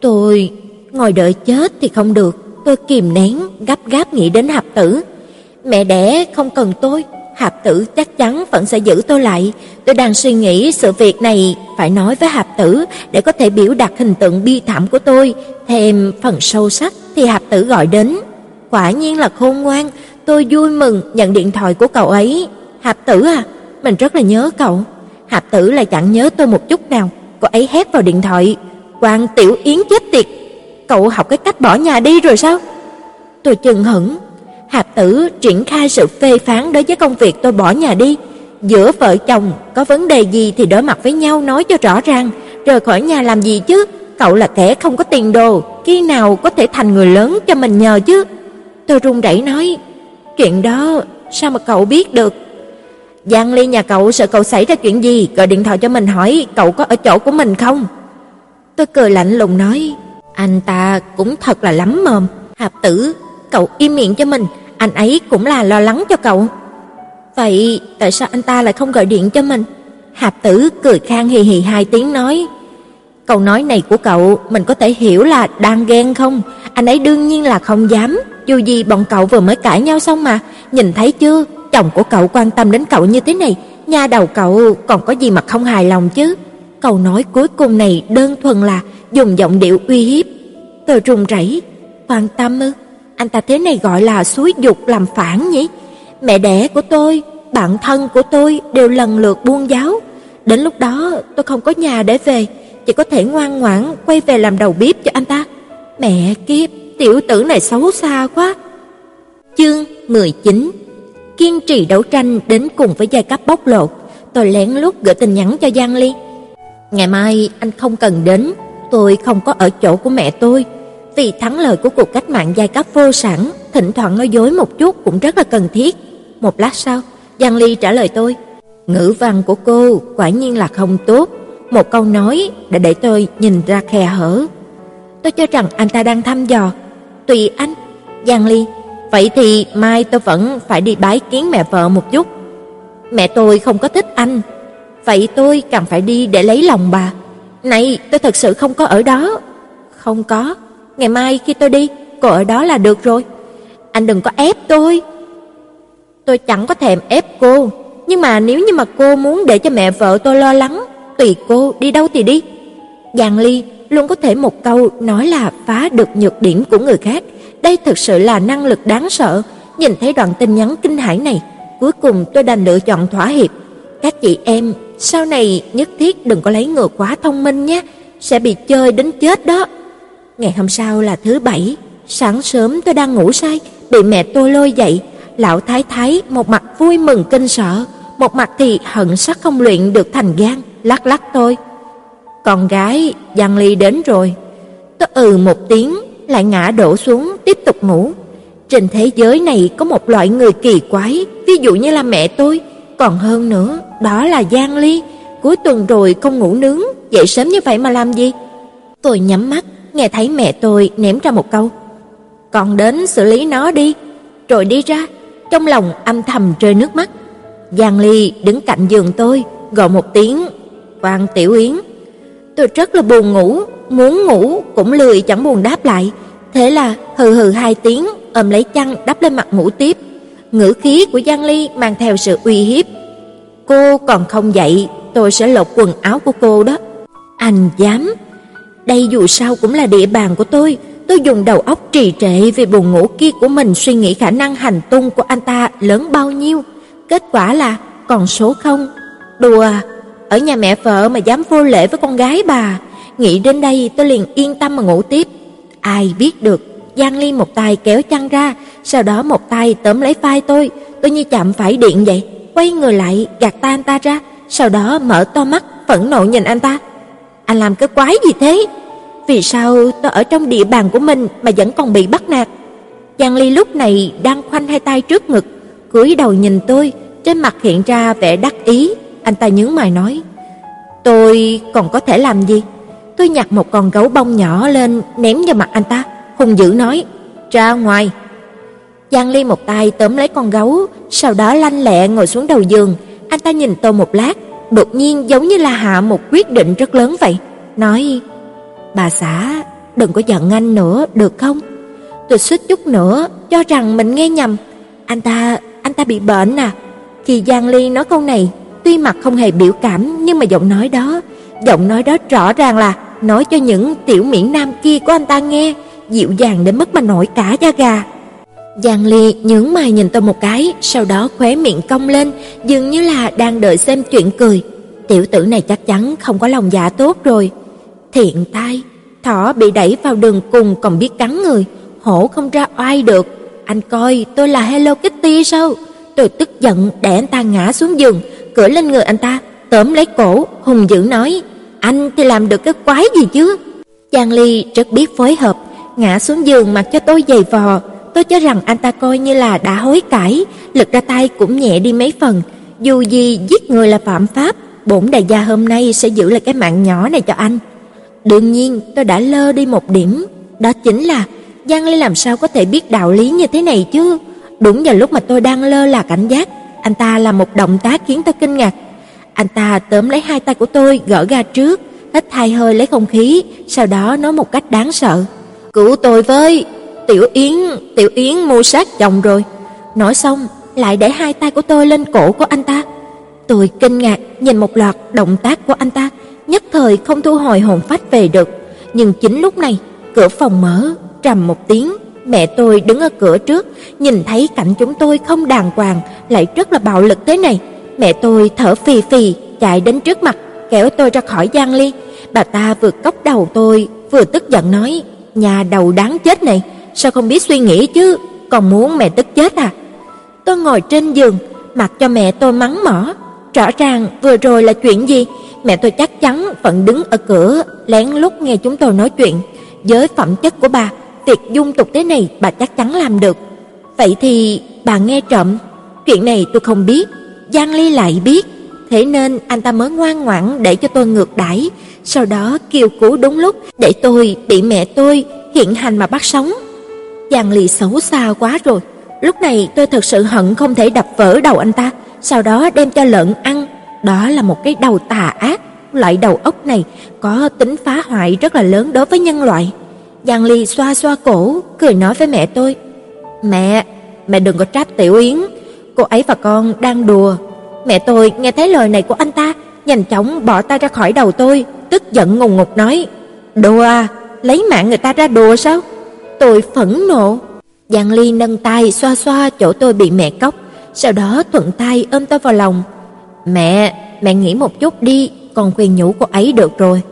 Speaker 1: Tôi ngồi đợi chết thì không được, tôi kìm nén, gấp gáp nghĩ đến Hạp Tử. Mẹ đẻ không cần tôi, Hạp Tử chắc chắn vẫn sẽ giữ tôi lại. Tôi đang suy nghĩ sự việc này phải nói với Hạp Tử để có thể biểu đạt hình tượng bi thảm của tôi, thêm phần sâu sắc thì Hạp Tử gọi đến. Quả nhiên là khôn ngoan, tôi vui mừng nhận điện thoại của cậu ấy. "Hạp Tử à, mình rất là nhớ cậu." Hạp Tử lại chẳng nhớ tôi một chút nào. Cô ấy hét vào điện thoại, "Quan Tiểu Yến chết tiệt, cậu học cái cách bỏ nhà đi rồi sao?" Tôi chừng hững, Hạp Tử triển khai sự phê phán đối với công việc tôi bỏ nhà đi. Giữa vợ chồng có vấn đề gì thì đối mặt với nhau nói cho rõ ràng, rời khỏi nhà làm gì chứ? Cậu là kẻ không có tiền đồ, khi nào có thể thành người lớn cho mình nhờ chứ? Tôi run rẩy nói, chuyện đó sao mà cậu biết được? Giang Ly nhà cậu sợ cậu xảy ra chuyện gì, gọi điện thoại cho mình hỏi cậu có ở chỗ của mình không? Tôi cười lạnh lùng nói, anh ta cũng thật là lắm mồm, Hạp Tử, cậu im miệng cho mình, anh ấy cũng là lo lắng cho cậu. Vậy tại sao anh ta lại không gọi điện cho mình? Hạp Tử cười khang hì hì hai tiếng nói, câu nói này của cậu mình có thể hiểu là đang ghen không? Anh ấy đương nhiên là không dám, dù gì bọn cậu vừa mới cãi nhau xong mà, nhìn thấy chưa, chồng của cậu quan tâm đến cậu như thế này, nha đầu cậu còn có gì mà không hài lòng chứ? Câu nói cuối cùng này đơn thuần là dùng giọng điệu uy hiếp. Tôi run rẩy, quan tâm ư? Anh ta thế này gọi là suối dục làm phản nhỉ? Mẹ đẻ của tôi, bạn thân của tôi đều lần lượt buông giáo. Đến lúc đó tôi không có nhà để về, chỉ có thể ngoan ngoãn quay về làm đầu bếp cho anh ta. Mẹ kiếp, tiểu tử này xấu xa quá. Chương 19 Kiên trì đấu tranh đến cùng với giai cấp bóc lột, tôi lén lút gửi tin nhắn cho Giang Ly. Ngày mai anh không cần đến, tôi không có ở chỗ của mẹ tôi. Vì thắng lợi của cuộc cách mạng giai cấp vô sản, thỉnh thoảng nói dối một chút cũng rất là cần thiết. Một lát sau, Giang Ly trả lời tôi, ngữ văn của cô quả nhiên là không tốt. Một câu nói đã để tôi nhìn ra khe hở. Tôi cho rằng anh ta đang thăm dò. Tùy anh, Giang Ly, vậy thì mai tôi vẫn phải đi bái kiến mẹ vợ một chút. Mẹ tôi không có thích anh, vậy tôi càng phải đi để lấy lòng bà. Này, tôi thật sự không có ở đó. Không có, ngày mai khi tôi đi, cô ở đó là được rồi. Anh đừng có ép tôi. Tôi chẳng có thèm ép cô, nhưng mà nếu như mà cô muốn để cho mẹ vợ tôi lo lắng, tùy cô đi đâu thì đi. Giang Ly luôn có thể một câu nói là phá được nhược điểm của người khác. Đây thực sự là năng lực đáng sợ. Nhìn thấy đoạn tin nhắn kinh hãi này, cuối cùng tôi đành lựa chọn thỏa hiệp. Các chị em, sau này nhất thiết đừng có lấy người quá thông minh nhé, sẽ bị chơi đến chết đó. Ngày hôm sau là thứ bảy, sáng sớm tôi đang ngủ say, bị mẹ tôi lôi dậy, lão thái thái một mặt vui mừng kinh sợ, một mặt thì hận sắc không luyện được thành gan, lắc lắc tôi. Con gái, Giang Ly đến rồi. Tôi ừ một tiếng, lại ngã đổ xuống tiếp tục ngủ. Trên thế giới này có một loại người kỳ quái, ví dụ như là mẹ tôi, còn hơn nữa, đó là Giang Ly. cuối tuần rồi không ngủ nướng, dậy sớm như vậy mà làm gì? Tôi nhắm mắt, nghe thấy mẹ tôi ném ra một câu. Còn đến xử lý nó đi, rồi đi ra, trong lòng âm thầm rơi nước mắt. Giang Ly đứng cạnh giường tôi, gọi một tiếng, "Quan Tiểu Yến." Tôi rất là buồn ngủ, muốn ngủ cũng lười chẳng buồn đáp lại, thế là hừ hừ hai tiếng, ôm lấy chăn đắp lên mặt ngủ tiếp. Ngữ khí của Giang Ly mang theo sự uy hiếp. "Cô còn không dậy, tôi sẽ lột quần áo của cô đó." Anh dám? Đây dù sao cũng là địa bàn của tôi, tôi dùng đầu óc trì trệ vì buồn ngủ kia của mình suy nghĩ khả năng hành tung của anh ta lớn bao nhiêu. Kết quả là còn số không. Đùa, ở nhà mẹ vợ mà dám vô lễ với con gái bà. Nghĩ đến đây tôi liền yên tâm mà ngủ tiếp. Ai biết được, Giang Ly một tay kéo chăn ra, sau đó một tay tóm lấy vai tôi, tôi như chạm phải điện vậy, quay người lại gạt tay anh ta ra, sau đó mở to mắt phẫn nộ nhìn anh ta. Anh làm cái quái gì thế? Vì sao tôi ở trong địa bàn của mình mà vẫn còn bị bắt nạt? Giang Ly lúc này đang khoanh hai tay trước ngực, cúi đầu nhìn tôi, trên mặt hiện ra vẻ đắc ý, anh ta nhướng mày nói: "Tôi còn có thể làm gì?" Tôi nhặt một con gấu bông nhỏ lên ném vào mặt anh ta, hung dữ nói: "Ra ngoài." Giang Ly một tay tóm lấy con gấu, sau đó lanh lẹ ngồi xuống đầu giường, anh ta nhìn tôi một lát, đột nhiên giống như là hạ một quyết định rất lớn vậy, nói: "Bà xã, đừng có giận anh nữa được không?" Tôi suýt chút nữa cho rằng mình nghe nhầm. Anh ta, anh ta bị bệnh à? Khi Giang Ly nói câu này, tuy mặt không hề biểu cảm nhưng mà giọng nói đó, giọng nói đó rõ ràng là nói cho những tiểu miễn nam kia của anh ta nghe, dịu dàng đến mức mà nổi cả da gà. Giang Ly nhướng mày nhìn tôi một cái, sau đó khóe miệng cong lên, dường như là đang đợi xem chuyện cười. Tiểu tử này chắc chắn không có lòng dạ tốt rồi. Thiện tai, thỏ bị đẩy vào đường cùng còn biết cắn người, hổ không ra oai được. Anh coi tôi là Hello Kitty sao? Tôi tức giận để anh ta ngã xuống giường, cởi lên người anh ta, tóm lấy cổ, hùng dữ nói: "Anh thì làm được cái quái gì chứ?" Giang Ly rất biết phối hợp, ngã xuống giường mặc cho tôi giày vò. Tôi cho rằng anh ta coi như là đã hối cải, lực ra tay cũng nhẹ đi mấy phần. Dù gì giết người là phạm pháp, bổn đại gia hôm nay sẽ giữ lại cái mạng nhỏ này cho anh. Đương nhiên, tôi đã lơ đi một điểm, đó chính là Giang Ly làm sao có thể biết đạo lý như thế này chứ? Đúng vào lúc mà tôi đang lơ là cảnh giác, anh ta làm một động tác khiến tôi kinh ngạc. Anh ta tóm lấy hai tay của tôi gỡ ra trước, hít hai hơi lấy không khí, sau đó nói một cách đáng sợ: "Cứu tôi với, Tiểu Yến, Tiểu Yến mua sát chồng rồi." Nói xong, lại để hai tay của tôi lên cổ của anh ta. Tôi kinh ngạc nhìn một loạt động tác của anh ta, nhất thời không thu hồi hồn phách về được. Nhưng chính lúc này, cửa phòng mở, trầm một tiếng, mẹ tôi đứng ở cửa trước, nhìn thấy cảnh chúng tôi không đàng hoàng, lại rất là bạo lực thế này. Mẹ tôi thở phì phì chạy đến trước mặt, kéo tôi ra khỏi gian ly. Bà ta vừa cốc đầu tôi, vừa tức giận nói: "Nhà đầu đáng chết này, sao không biết suy nghĩ chứ, còn muốn mẹ tức chết à?" Tôi ngồi trên giường, mặc cho mẹ tôi mắng mỏ, rõ ràng vừa rồi là chuyện gì? Mẹ tôi chắc chắn vẫn đứng ở cửa, lén lút nghe chúng tôi nói chuyện. Với phẩm chất của bà, việc dung tục thế này bà chắc chắn làm được. Vậy thì bà nghe trộm, chuyện này tôi không biết, Giang Ly lại biết, thế nên anh ta mới ngoan ngoãn để cho tôi ngược đãi, sau đó kêu cứu đúng lúc để tôi bị mẹ tôi hiện hành mà bắt sống. Giang Ly xấu xa quá rồi, lúc này tôi thật sự hận không thể đập vỡ đầu anh ta, sau đó đem cho lợn ăn, đó là một cái đầu tà ác, loại đầu óc này có tính phá hoại rất là lớn đối với nhân loại. Giang Ly xoa xoa cổ, cười nói với mẹ tôi: "Mẹ, mẹ đừng có trách Tiểu Yến, cô ấy và con đang đùa." Mẹ tôi nghe thấy lời này của anh ta, nhanh chóng bỏ tay ra khỏi đầu tôi, tức giận ngùng ngục nói: "Đùa à, lấy mạng người ta ra đùa sao?" Tôi phẫn nộ. Giang Ly nâng tay xoa xoa chỗ tôi bị mẹ cốc, sau đó thuận tay ôm tôi vào lòng. "Mẹ, mẹ nghĩ một chút đi, còn khuyên nhủ cô ấy được rồi."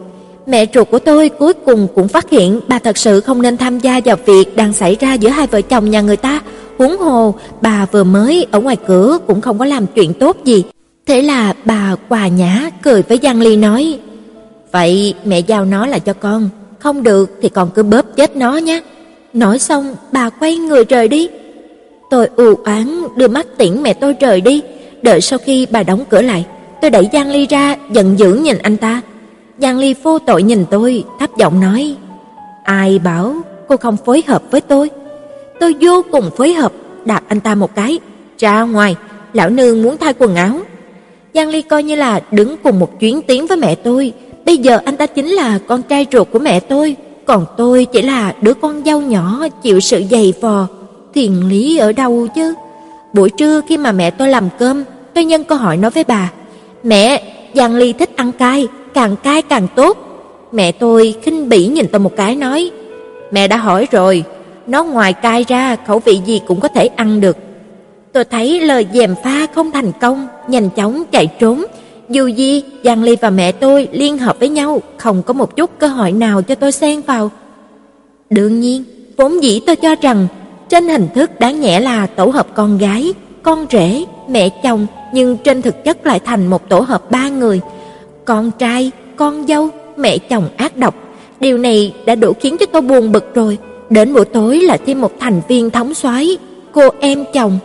Speaker 1: Mẹ ruột của tôi cuối cùng cũng phát hiện bà thật sự không nên tham gia vào việc đang xảy ra giữa hai vợ chồng nhà người ta, huống hồ bà vừa mới ở ngoài cửa cũng không có làm chuyện tốt gì. Thế là bà quà nhã cười với Giang Ly nói: "Vậy mẹ giao nó là cho con, không được thì con cứ bóp chết nó nhé." Nói xong, bà quay người rời đi. Tôi u oán đưa mắt tiễn mẹ tôi rời đi, đợi sau khi bà đóng cửa lại, tôi đẩy Giang Ly ra, giận dữ nhìn anh ta. Giang Ly vô tội nhìn tôi, thấp giọng nói: "Ai bảo cô không phối hợp với tôi?" Tôi vô cùng phối hợp, đạp anh ta một cái, "Ra ngoài, lão nương muốn thay quần áo." Giang Ly coi như là đứng cùng một chuyến tiến với mẹ tôi, bây giờ anh ta chính là con trai ruột của mẹ tôi, còn tôi chỉ là đứa con dâu nhỏ chịu sự dày vò, thiền lý ở đâu chứ? Buổi trưa khi mà mẹ tôi làm cơm, tôi nhân cơ hội nói với bà, "Mẹ, Giang Ly thích ăn cay, càng cay càng tốt." Mẹ tôi khinh bỉ nhìn tôi một cái nói, "Mẹ đã hỏi rồi, nó ngoài cay ra khẩu vị gì cũng có thể ăn được." Tôi thấy lời dèm pha không thành công, nhanh chóng chạy trốn. Dù gì, Giang Ly và mẹ tôi liên hợp với nhau, không có một chút cơ hội nào cho tôi xen vào. Đương nhiên, vốn dĩ tôi cho rằng trên hình thức đáng nhẽ là tổ hợp con gái, con rể, mẹ chồng, nhưng trên thực chất lại thành một tổ hợp ba người. Con trai, con dâu, mẹ chồng ác độc. Điều này đã đủ khiến cho tôi buồn bực rồi. Đến buổi tối là thêm một thành viên thống soái, cô em chồng.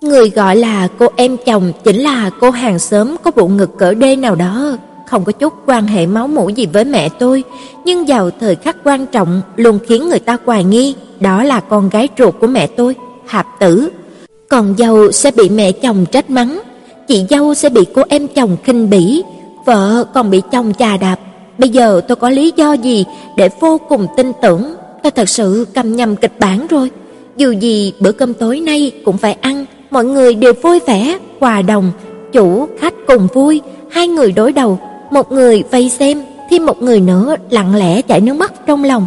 Speaker 1: Người gọi là cô em chồng chính là cô hàng xóm có bộ ngực cỡ đê nào đó, không có chút quan hệ máu mủ gì với mẹ tôi, nhưng vào thời khắc quan trọng luôn khiến người ta hoài nghi, đó là con gái ruột của mẹ tôi, Hạp Tử. Còn dâu sẽ bị mẹ chồng trách mắng, chị dâu sẽ bị cô em chồng khinh bỉ, vợ còn bị chồng chà đạp. Bây giờ tôi có lý do gì để vô cùng tin tưởng, tôi thật sự cầm nhầm kịch bản rồi. Dù gì bữa cơm tối nay cũng phải ăn, mọi người đều vui vẻ, hòa đồng, chủ khách cùng vui, hai người đối đầu, một người vây xem, thêm một người nữa lặng lẽ chảy nước mắt trong lòng.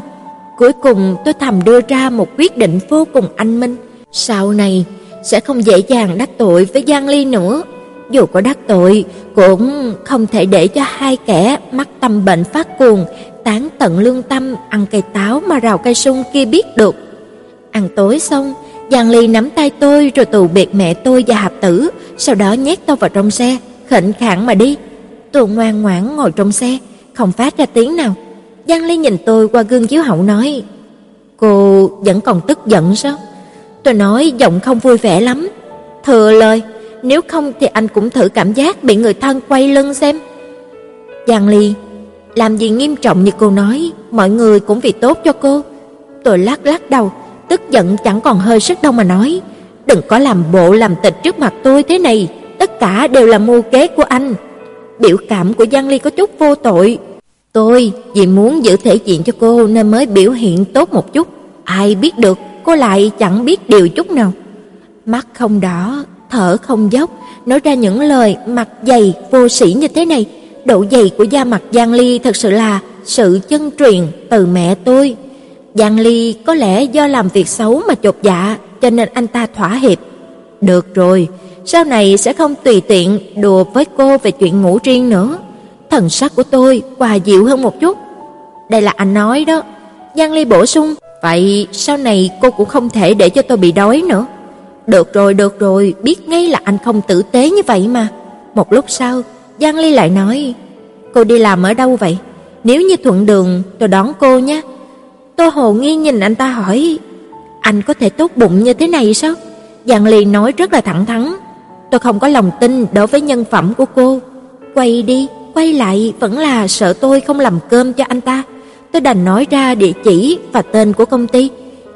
Speaker 1: Cuối cùng tôi thầm đưa ra một quyết định vô cùng anh minh, sau này sẽ không dễ dàng đắc tội với Giang Ly nữa. Dù có đắc tội, cũng không thể để cho hai kẻ mắc tâm bệnh phát cuồng, tán tận lương tâm ăn cây táo mà rào cây sung kia biết được. Ăn tối xong, Giang Ly nắm tay tôi rồi tù biệt mẹ tôi và Hạp Tử, sau đó nhét tôi vào trong xe, khệnh khạng mà đi. Tôi ngoan ngoãn ngồi trong xe, không phát ra tiếng nào. Giang Ly nhìn tôi qua gương chiếu hậu nói: "Cô vẫn còn tức giận sao?" Tôi nói giọng không vui vẻ lắm. "Thừa lời, nếu không thì anh cũng thử cảm giác bị người thân quay lưng xem." Giang Ly, làm gì nghiêm trọng như cô nói, mọi người cũng vì tốt cho cô. Tôi lắc lắc đầu, tức giận chẳng còn hơi sức đâu mà nói, đừng có làm bộ làm tịch trước mặt tôi thế này, tất cả đều là mưu kế của anh. Biểu cảm của Giang Ly có chút vô tội. Tôi vì muốn giữ thể diện cho cô nên mới biểu hiện tốt một chút, ai biết được cô lại chẳng biết điều chút nào. Mắt không đỏ, thở không dốc, nói ra những lời mặt dày vô sĩ như thế này, độ dày của da mặt Giang Ly thật sự là sự chân truyền từ mẹ tôi. Giang Ly có lẽ do làm việc xấu mà chột dạ, cho nên anh ta thỏa hiệp. Được rồi, sau này sẽ không tùy tiện đùa với cô về chuyện ngủ riêng nữa. Thần sắc của tôi hòa dịu hơn một chút. Đây là anh nói đó. Giang Ly bổ sung, vậy sau này cô cũng không thể để cho tôi bị đói nữa. Được rồi, được rồi, biết ngay là anh không tử tế như vậy mà. Một lúc sau, Giang Ly lại nói, cô đi làm ở đâu vậy? Nếu như thuận đường, tôi đón cô nhé. Tôi hồ nghi nhìn anh ta hỏi, anh có thể tốt bụng như thế này sao? Giang Ly nói rất là thẳng thắn, tôi không có lòng tin đối với nhân phẩm của cô. Quay đi, quay lại vẫn là sợ tôi không làm cơm cho anh ta. Tôi đành nói ra địa chỉ và tên của công ty.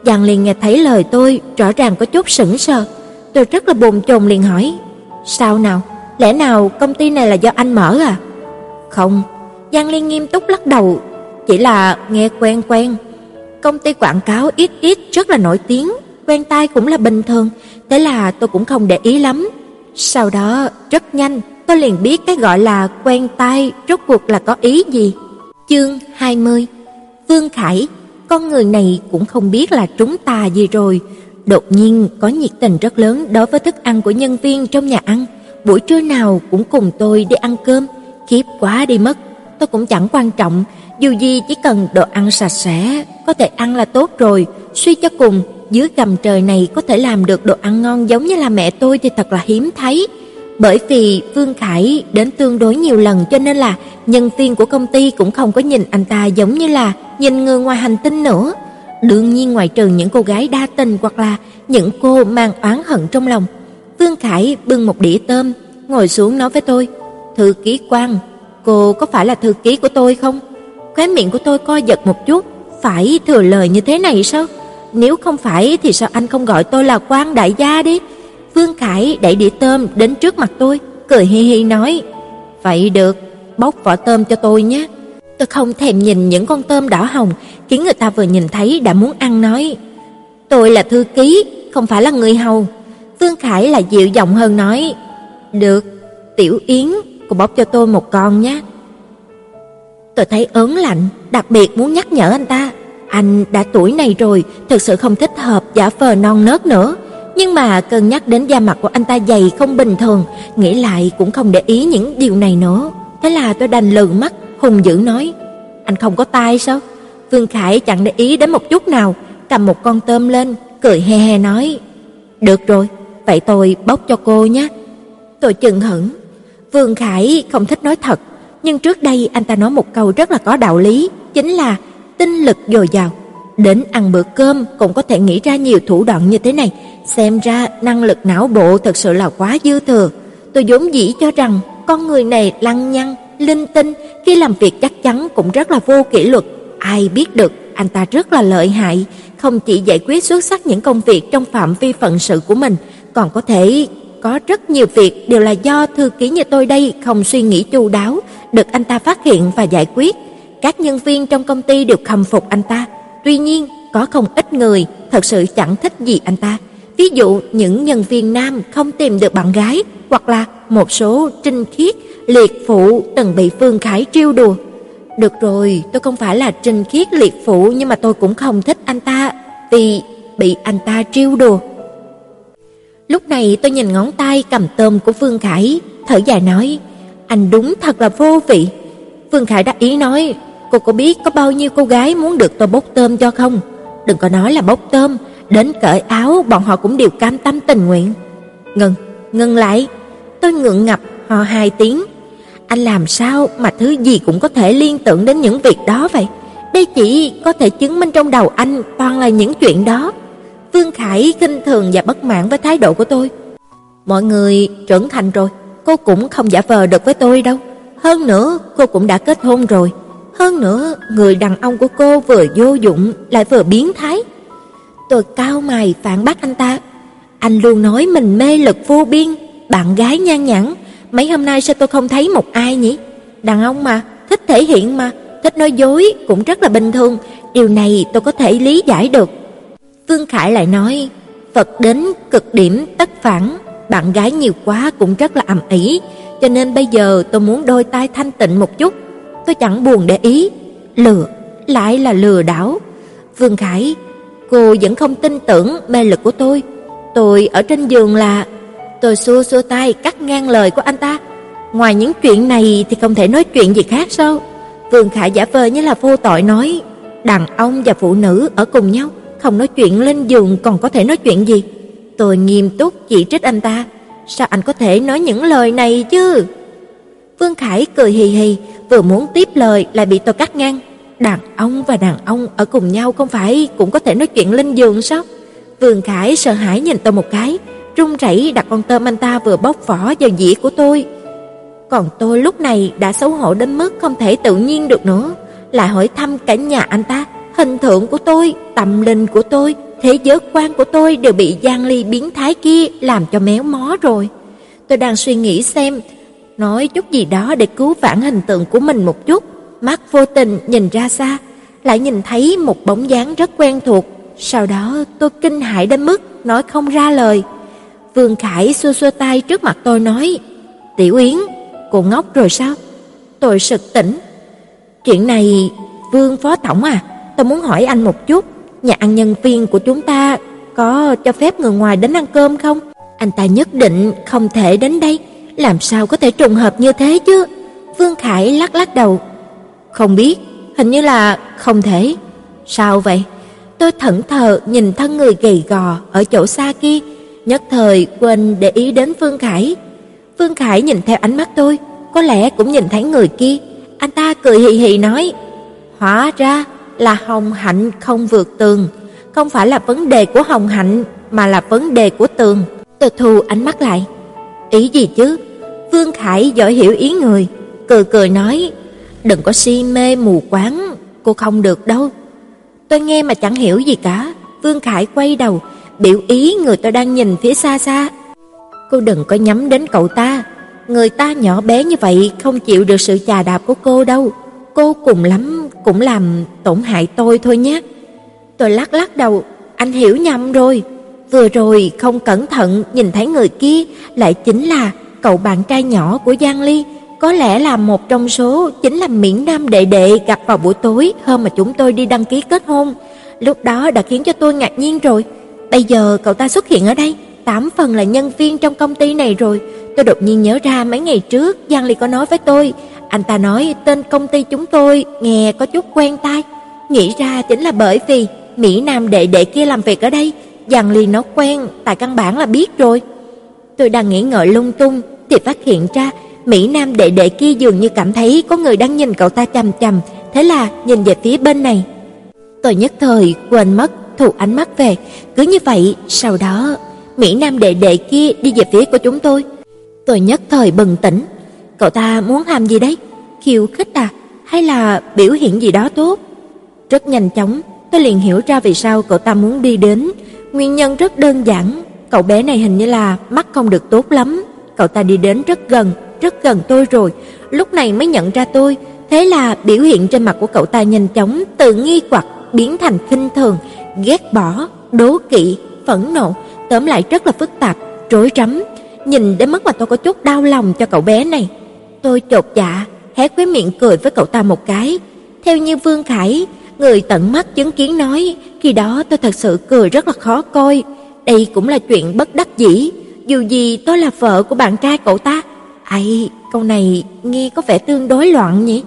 Speaker 1: Giang Ly nghe thấy lời tôi, rõ ràng có chút sững sờ. Tôi rất là bồn chồn liền hỏi, "Sao nào? Lẽ nào công ty này là do anh mở à?" "Không." Giang Ly nghiêm túc lắc đầu, "Chỉ là nghe quen quen, Công ty quảng cáo ít ít rất là nổi tiếng, quen tai cũng là bình thường, thế là tôi cũng không để ý lắm. Sau đó, rất nhanh, tôi liền biết cái gọi là quen tai rốt cuộc là có ý gì. Chương 20 Vương Khải, con người này cũng không biết là trúng tà gì rồi. Đột nhiên có nhiệt tình rất lớn đối với thức ăn của nhân viên trong nhà ăn. Buổi trưa nào cũng cùng tôi đi ăn cơm, khiếp quá đi mất. Tôi cũng chẳng quan trọng, dù gì chỉ cần đồ ăn sạch sẽ, có thể ăn là tốt rồi, suy cho cùng, dưới gầm trời này có thể làm được đồ ăn ngon giống như là mẹ tôi thì thật là hiếm thấy. Bởi vì Vương Khải đến tương đối nhiều lần cho nên là nhân viên của công ty cũng không có nhìn anh ta giống như là nhìn người ngoài hành tinh nữa. Đương nhiên ngoài trừ những cô gái đa tình hoặc là những cô mang oán hận trong lòng. Vương Khải bưng một đĩa tôm, ngồi xuống nói với tôi, thư ký quan, cô có phải là thư ký của tôi không? Khóe miệng của tôi co giật một chút, phải thừa lời như thế này sao? Nếu không phải thì sao anh không gọi tôi là quan đại gia đi? Vương Khải đẩy đĩa tôm đến trước mặt tôi, cười hi hi nói: "Vậy được, bóc vỏ tôm cho tôi nhé." Tôi không thèm nhìn những con tôm đỏ hồng, khiến người ta vừa nhìn thấy đã muốn ăn nói: "Tôi là thư ký, không phải là người hầu." Vương Khải là dịu giọng hơn nói: "Được, Tiểu Yến, cô bóc cho tôi một con nhé." Tôi thấy ớn lạnh, đặc biệt muốn nhắc nhở anh ta, anh đã tuổi này rồi, thực sự không thích hợp giả vờ non nớt nữa. Nhưng mà cân nhắc đến da mặt của anh ta dày không bình thường, nghĩ lại cũng không để ý những điều này nữa. Thế là tôi đành lừ mắt, hùng dữ nói: "Anh không có tai sao?" Vương Khải chẳng để ý đến một chút nào, cầm một con tôm lên, cười he he nói: "Được rồi, vậy tôi bóc cho cô nhé." Tôi chừng hững. Vương Khải không thích nói thật, nhưng trước đây anh ta nói một câu rất là có đạo lý, chính là tinh lực dồi dào. Đến ăn bữa cơm cũng có thể nghĩ ra nhiều thủ đoạn như thế này, xem ra năng lực não bộ thật sự là quá dư thừa. Tôi vốn dĩ cho rằng con người này lăng nhăng, linh tinh, khi làm việc chắc chắn cũng rất là vô kỷ luật. Ai biết được anh ta rất là lợi hại, không chỉ giải quyết xuất sắc những công việc trong phạm vi phận sự của mình, còn có thể có rất nhiều việc đều là do thư ký như tôi đây không suy nghĩ chu đáo, được anh ta phát hiện và giải quyết. Các nhân viên trong công ty đều khâm phục anh ta. Tuy nhiên, có không ít người thật sự chẳng thích gì anh ta. Ví dụ những nhân viên nam không tìm được bạn gái hoặc là một số trinh khiết, liệt phụ từng bị Phương Khải trêu đùa. Được rồi, tôi không phải là trinh khiết liệt phụ nhưng mà tôi cũng không thích anh ta vì bị anh ta trêu đùa. Lúc này tôi nhìn ngón tay cầm tôm của Phương Khải, thở dài nói: "Anh đúng thật là vô vị." Phương Khải đắc ý nói: "Cô có biết có bao nhiêu cô gái muốn được tôi bốc tôm cho không? Đừng có nói là bốc tôm, đến cởi áo bọn họ cũng đều cam tâm tình nguyện." Ngừng, ngừng lại. Tôi ngượng ngập hò hai tiếng. Anh làm sao mà thứ gì cũng có thể liên tưởng đến những việc đó vậy? Đây chỉ có thể chứng minh trong đầu anh toàn là những chuyện đó. Vương Khải kinh thường và bất mãn với thái độ của tôi. Mọi người trưởng thành rồi, cô cũng không giả vờ được với tôi đâu. Hơn nữa, cô cũng đã kết hôn rồi. Hơn nữa, người đàn ông của cô vừa vô dụng lại vừa biến thái. Tôi cao mày phản bác anh ta. Anh luôn nói mình mê lực vô biên, bạn gái nhan nhãn, mấy hôm nay sao tôi không thấy một ai nhỉ? Đàn ông mà, thích thể hiện mà, thích nói dối cũng rất là bình thường, điều này tôi có thể lý giải được. Vương Khải lại nói, Phật đến cực điểm tất phản, bạn gái nhiều quá cũng rất là ầm ĩ, cho nên bây giờ tôi muốn đôi tai thanh tịnh một chút. Tôi chẳng buồn để ý, lừa, lại là lừa đảo. Vương Khải, cô vẫn không tin tưởng mê lực của tôi. Tôi ở trên giường là tôi xua xua tay cắt ngang lời của anh ta. Ngoài những chuyện này thì không thể nói chuyện gì khác sao? Vương Khải giả vờ như là vô tội nói, đàn ông và phụ nữ ở cùng nhau không nói chuyện lên giường còn có thể nói chuyện gì? Tôi nghiêm túc chỉ trích anh ta, sao anh có thể nói những lời này chứ? Vương Khải cười hì hì, vừa muốn tiếp lời lại bị tôi cắt ngang. Đàn ông và đàn ông ở cùng nhau không phải cũng có thể nói chuyện lên giường sao? Vương Khải sợ hãi nhìn tôi một cái, run rẩy đặt con tôm anh ta vừa bóc vỏ vào dĩa của tôi. Còn tôi lúc này đã xấu hổ đến mức không thể tự nhiên được nữa, lại hỏi thăm cả nhà anh ta hình tượng của tôi, tâm linh của tôi, thế giới quan của tôi đều bị Giang Ly biến thái kia làm cho méo mó rồi. Tôi đang suy nghĩ xem nói chút gì đó để cứu vãn hình tượng của mình một chút, mắt vô tình nhìn ra xa, lại nhìn thấy một bóng dáng rất quen thuộc, sau đó tôi kinh hãi đến mức nói không ra lời. Vương Khải xua xua tay trước mặt tôi nói: "Tiểu Yến, cô ngốc rồi sao?" Tôi sực tỉnh. "Chuyện này, Vương phó tổng à?" tôi muốn hỏi anh một chút, nhà ăn nhân viên của chúng ta có cho phép người ngoài đến ăn cơm không? Anh ta nhất định không thể đến đây, làm sao có thể trùng hợp như thế chứ? Vương Khải lắc lắc đầu. Không biết, hình như là không thể. Sao vậy? Tôi thẫn thờ nhìn thân người gầy gò ở chỗ xa kia, nhất thời quên để ý đến Vương Khải. Vương Khải nhìn theo ánh mắt tôi, có lẽ cũng nhìn thấy người kia. Anh ta cười hì hì nói: "Hóa ra là Hồng Hạnh không vượt tường, không phải là vấn đề của Hồng Hạnh mà là vấn đề của tường. Tôi thu ánh mắt lại. Ý gì chứ? Vương Khải giỏi hiểu ý người, cười cười nói, đừng có si mê mù quáng, cô không được đâu. Tôi nghe mà chẳng hiểu gì cả. Vương Khải quay đầu, biểu ý người tôi đang nhìn phía xa xa. Cô đừng có nhắm đến cậu ta, người ta nhỏ bé như vậy không chịu được sự chà đạp của cô đâu. Cô cùng lắm cũng làm tổn hại tôi thôi nhé. Tôi lắc lắc đầu, anh hiểu nhầm rồi. Vừa rồi không cẩn thận nhìn thấy người kia lại chính là cậu bạn trai nhỏ của Giang Ly, có lẽ là một trong số chính là Miễn Nam đệ đệ gặp vào buổi tối hôm mà chúng tôi đi đăng ký kết hôn. Lúc đó đã khiến cho tôi ngạc nhiên rồi. Bây giờ cậu ta xuất hiện ở đây, tám phần là nhân viên trong công ty này rồi. Tôi đột nhiên nhớ ra mấy ngày trước Giang Ly có nói với tôi, anh ta nói tên công ty chúng tôi nghe có chút quen tai. Nghĩ ra chính là bởi vì Mỹ Nam đệ đệ kia làm việc ở đây, Giang Ly nó quen, tại căn bản là biết rồi. Tôi đang nghĩ ngợi lung tung thì phát hiện ra Mỹ Nam đệ đệ kia dường như cảm thấy có người đang nhìn cậu ta chằm chằm, thế là nhìn về phía bên này. Tôi nhất thời quên mất thu ánh mắt về, cứ như vậy, sau đó Mỹ Nam đệ đệ kia đi về phía của chúng tôi. Tôi nhất thời bừng tỉnh, cậu ta muốn làm gì đấy? Khiêu khích à, hay là biểu hiện gì đó tốt? Rất nhanh chóng, tôi liền hiểu ra vì sao cậu ta muốn đi đến, nguyên nhân rất đơn giản, cậu bé này hình như là mắt không được tốt lắm. Cậu ta đi đến rất gần, rất gần tôi rồi, lúc này mới nhận ra tôi, thế là biểu hiện trên mặt của cậu ta nhanh chóng từ nghi hoặc biến thành khinh thường, ghét bỏ, đố kỵ, phẫn nộ, tóm lại rất là phức tạp, rối rắm. Nhìn đến mức mà tôi có chút đau lòng cho cậu bé này. Tôi chột dạ, hé khóe miệng cười với cậu ta một cái. Theo như Vương Khải, người tận mắt chứng kiến nói, khi đó tôi thật sự cười rất là khó coi. Đây cũng là chuyện bất đắc dĩ, dù gì tôi là vợ của bạn trai cậu ta. Ai, câu này nghe có vẻ tương đối loạn nhỉ?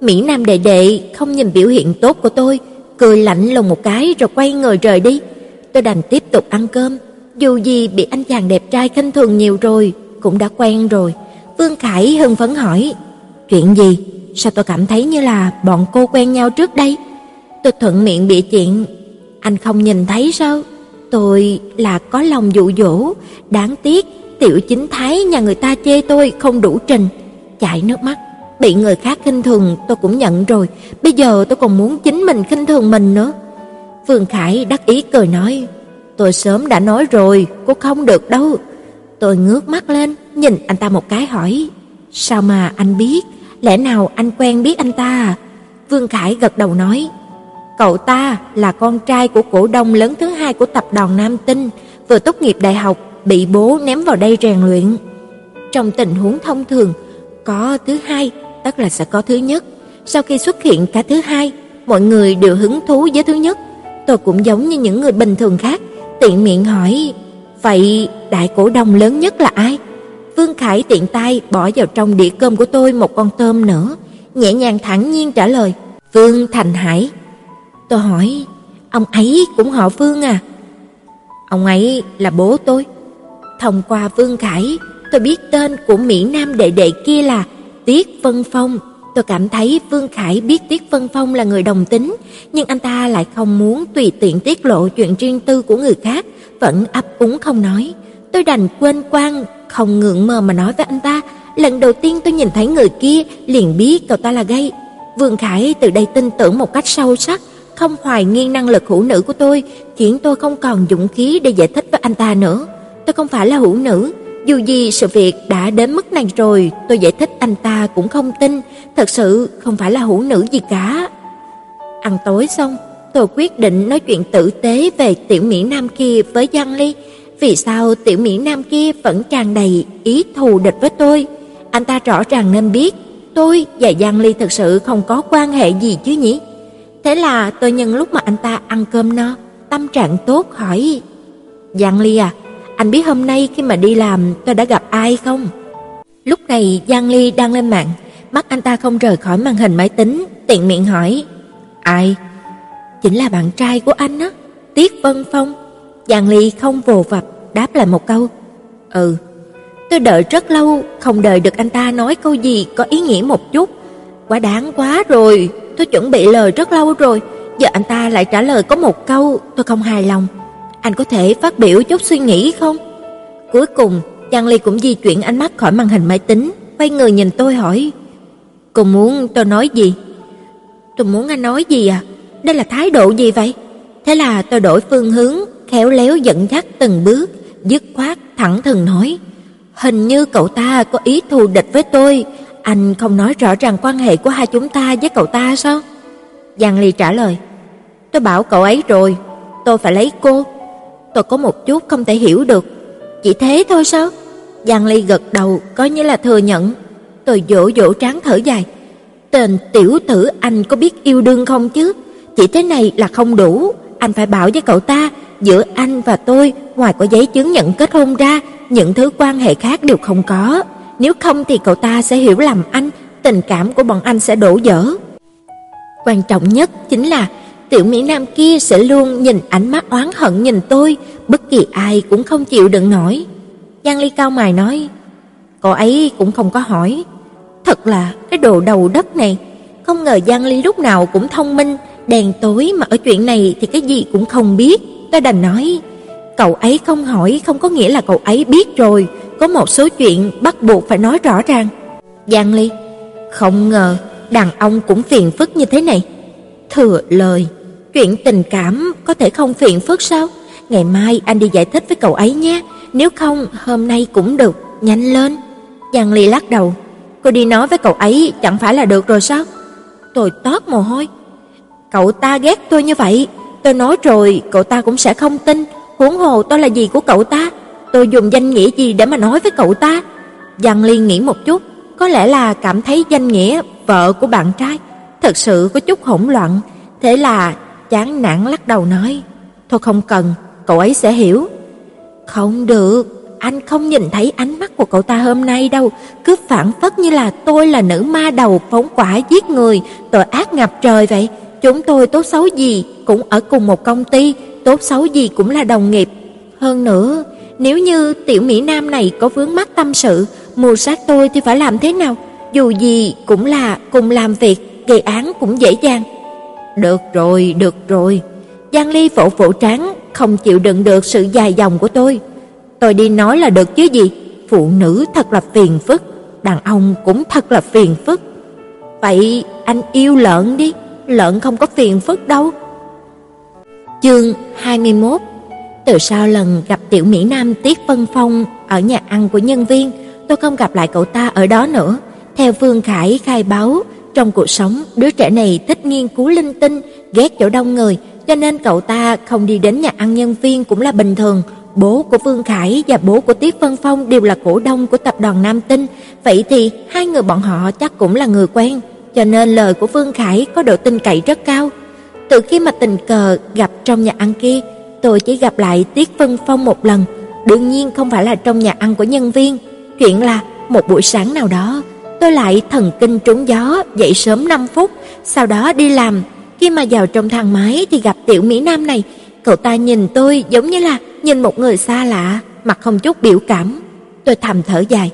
Speaker 1: Mỹ Nam đệ đệ không nhìn biểu hiện tốt của tôi, cười lạnh lùng một cái rồi quay người rời đi. Tôi đành tiếp tục ăn cơm, dù gì bị anh chàng đẹp trai khinh thường nhiều rồi, cũng đã quen rồi. Vương Khải hưng phấn hỏi, chuyện gì? Sao tôi cảm thấy như là bọn cô quen nhau trước đây? Tôi thuận miệng bịa chuyện, anh không nhìn thấy sao? Tôi là có lòng dụ dỗ, đáng tiếc tiểu chính thái nhà người ta chê tôi không đủ trình, chảy nước mắt. Bị người khác khinh thường tôi cũng nhận rồi, bây giờ tôi còn muốn chính mình khinh thường mình nữa. Vương Khải đắc ý cười nói, tôi sớm đã nói rồi, cô không được đâu. Tôi ngước mắt lên, nhìn anh ta một cái hỏi, sao mà anh biết, lẽ nào anh quen biết anh ta? Vương Khải gật đầu nói, cậu ta là con trai của cổ đông lớn thứ hai của tập đoàn Nam Tinh, vừa tốt nghiệp đại học, bị bố ném vào đây rèn luyện. Trong tình huống thông thường, có thứ hai tất là sẽ có thứ nhất. Sau khi xuất hiện cả thứ hai, mọi người đều hứng thú với thứ nhất. Tôi cũng giống như những người bình thường khác, tiện miệng hỏi, vậy đại cổ đông lớn nhất là ai? Vương Khải tiện tay bỏ vào trong đĩa cơm của tôi một con tôm nữa, nhẹ nhàng thản nhiên trả lời, Vương Thành Hải. Tôi hỏi, ông ấy cũng họ Vương à? Ông ấy là bố tôi. Thông qua Vương Khải, tôi biết tên của Mỹ Nam đệ đệ kia là Tiết Vân Phong. Tôi cảm thấy Vương Khải biết Tiết Vân Phong là người đồng tính, nhưng anh ta lại không muốn tùy tiện tiết lộ chuyện riêng tư của người khác, vẫn ấp úng không nói. Tôi đành quên quan, không ngượng mơ mà nói với anh ta, lần đầu tiên tôi nhìn thấy người kia liền biết cậu ta là gay. Vương Khải từ đây tin tưởng một cách sâu sắc, không hoài nghi năng lực hữu nữ của tôi, khiến tôi không còn dũng khí để giải thích với anh ta nữa. Tôi không phải là hữu nữ, dù gì sự việc đã đến mức này rồi, tôi giải thích anh ta cũng không tin, thật sự không phải là hữu nữ gì cả. Ăn tối xong, tôi quyết định nói chuyện tử tế về tiểu Mỹ Nam kia với Giang Ly. Vì sao tiểu Mỹ Nam kia vẫn tràn đầy ý thù địch với tôi? Anh ta rõ ràng nên biết, tôi và Giang Ly thực sự không có quan hệ gì chứ nhỉ? Thế là tôi nhân lúc mà anh ta ăn cơm no, tâm trạng tốt hỏi: "Giang Ly à, anh biết hôm nay khi mà đi làm tôi đã gặp ai không?" Lúc này Giang Ly đang lên mạng, mắt anh ta không rời khỏi màn hình máy tính, tiện miệng hỏi: "Ai?" "Chính là bạn trai của anh á, Tiết Vân Phong." Giang Ly không vồ vập đáp lại một câu: "Ừ." Tôi đợi rất lâu, không đợi được anh ta nói câu gì có ý nghĩa một chút. Quá đáng quá rồi, tôi chuẩn bị lời rất lâu rồi, giờ anh ta lại trả lời có một câu, tôi không hài lòng. Anh có thể phát biểu chút suy nghĩ không? Cuối cùng, Giang Ly cũng di chuyển ánh mắt khỏi màn hình máy tính, quay người nhìn tôi hỏi: "Cô muốn tôi nói gì?" "Tôi muốn anh nói gì à? Đây là thái độ gì vậy?" Thế là tôi đổi phương hướng, khéo léo dẫn dắt từng bước, dứt khoát thẳng thừng nói: "Hình như cậu ta có ý thù địch với tôi, anh không nói rõ ràng quan hệ của hai chúng ta với cậu ta sao?" Giang Ly trả lời: "Tôi bảo cậu ấy rồi, tôi phải lấy cô." Tôi có một chút không thể hiểu được, chỉ thế thôi sao? Giang Ly gật đầu coi như là thừa nhận. Tôi dỗ dỗ trán thở dài. Tên tiểu tử anh có biết yêu đương không chứ? Chỉ thế này là không đủ, anh phải bảo với cậu ta, giữa anh và tôi ngoài có giấy chứng nhận kết hôn ra, những thứ quan hệ khác đều không có. Nếu không thì cậu ta sẽ hiểu lầm anh, tình cảm của bọn anh sẽ đổ vỡ. Quan trọng nhất chính là tiểu Mỹ Nam kia sẽ luôn nhìn ánh mắt oán hận nhìn tôi, bất kỳ ai cũng không chịu đựng nổi. Giang Ly cao mày nói, cô ấy cũng không có hỏi. Thật là cái đồ đầu đất này, không ngờ Giang Ly lúc nào cũng thông minh, đèn tối mà ở chuyện này thì cái gì cũng không biết ta đành nói, cậu ấy không hỏi không có nghĩa là cậu ấy biết rồi, có một số chuyện bắt buộc phải nói rõ ràng. Giang Ly, không ngờ đàn ông cũng phiền phức như thế này. Thừa lời, chuyện tình cảm có thể không phiền phức sao? Ngày mai anh đi giải thích với cậu ấy nhé, nếu không hôm nay cũng được, nhanh lên. Giang Ly lắc đầu, cô đi nói với cậu ấy chẳng phải là được rồi sao? Tôi toát mồ hôi. Cậu ta ghét tôi như vậy, tôi nói rồi cậu ta cũng sẽ không tin, huống hồ tôi là gì của cậu ta? Tôi dùng danh nghĩa gì để mà nói với cậu ta? Giang Ly nghĩ một chút, có lẽ là cảm thấy danh nghĩa vợ của bạn trai thật sự có chút hỗn loạn, thế là chán nản lắc đầu nói: "Thôi không cần, cậu ấy sẽ hiểu." "Không được, anh không nhìn thấy ánh mắt của cậu ta hôm nay đâu, cứ phản phất như là tôi là nữ ma đầu phóng quả giết người, tội ác ngập trời vậy. Chúng tôi tốt xấu gì cũng ở cùng một công ty, tốt xấu gì cũng là đồng nghiệp. Hơn nữa, nếu như tiểu Mỹ Nam này có vướng mắc tâm sự, mưu sát tôi thì phải làm thế nào? Dù gì cũng là cùng làm việc, gây án cũng dễ dàng. Được rồi, được rồi. Giang Ly phổ phổ trán, không chịu đựng được sự dài dòng của tôi. Tôi đi nói là được chứ gì? Phụ nữ thật là phiền phức, đàn ông cũng thật là phiền phức. Vậy anh yêu lợn đi, lợn không có phiền phức đâu. Chương 21 Từ sau lần gặp tiểu Mỹ Nam Tiết Vân Phong ở nhà ăn của nhân viên, tôi không gặp lại cậu ta ở đó nữa. Theo Vương Khải khai báo, trong cuộc sống, đứa trẻ này thích nghiên cứu linh tinh, ghét chỗ đông người, cho nên cậu ta không đi đến nhà ăn nhân viên cũng là bình thường. Bố của Vương Khải và bố của Tiết Vân Phong đều là cổ đông của tập đoàn Nam Tinh, vậy thì hai người bọn họ chắc cũng là người quen, cho nên lời của Vương Khải có độ tin cậy rất cao. Từ khi mà tình cờ gặp trong nhà ăn kia, tôi chỉ gặp lại Tiết Vân Phong một lần, đương nhiên không phải là trong nhà ăn của nhân viên, chuyện là một buổi sáng nào đó, tôi lại thần kinh trúng gió, dậy sớm 5 phút, sau đó đi làm, khi mà vào trong thang máy thì gặp tiểu Mỹ Nam này, cậu ta nhìn tôi giống như là nhìn một người xa lạ, mặt không chút biểu cảm. Tôi thầm thở dài,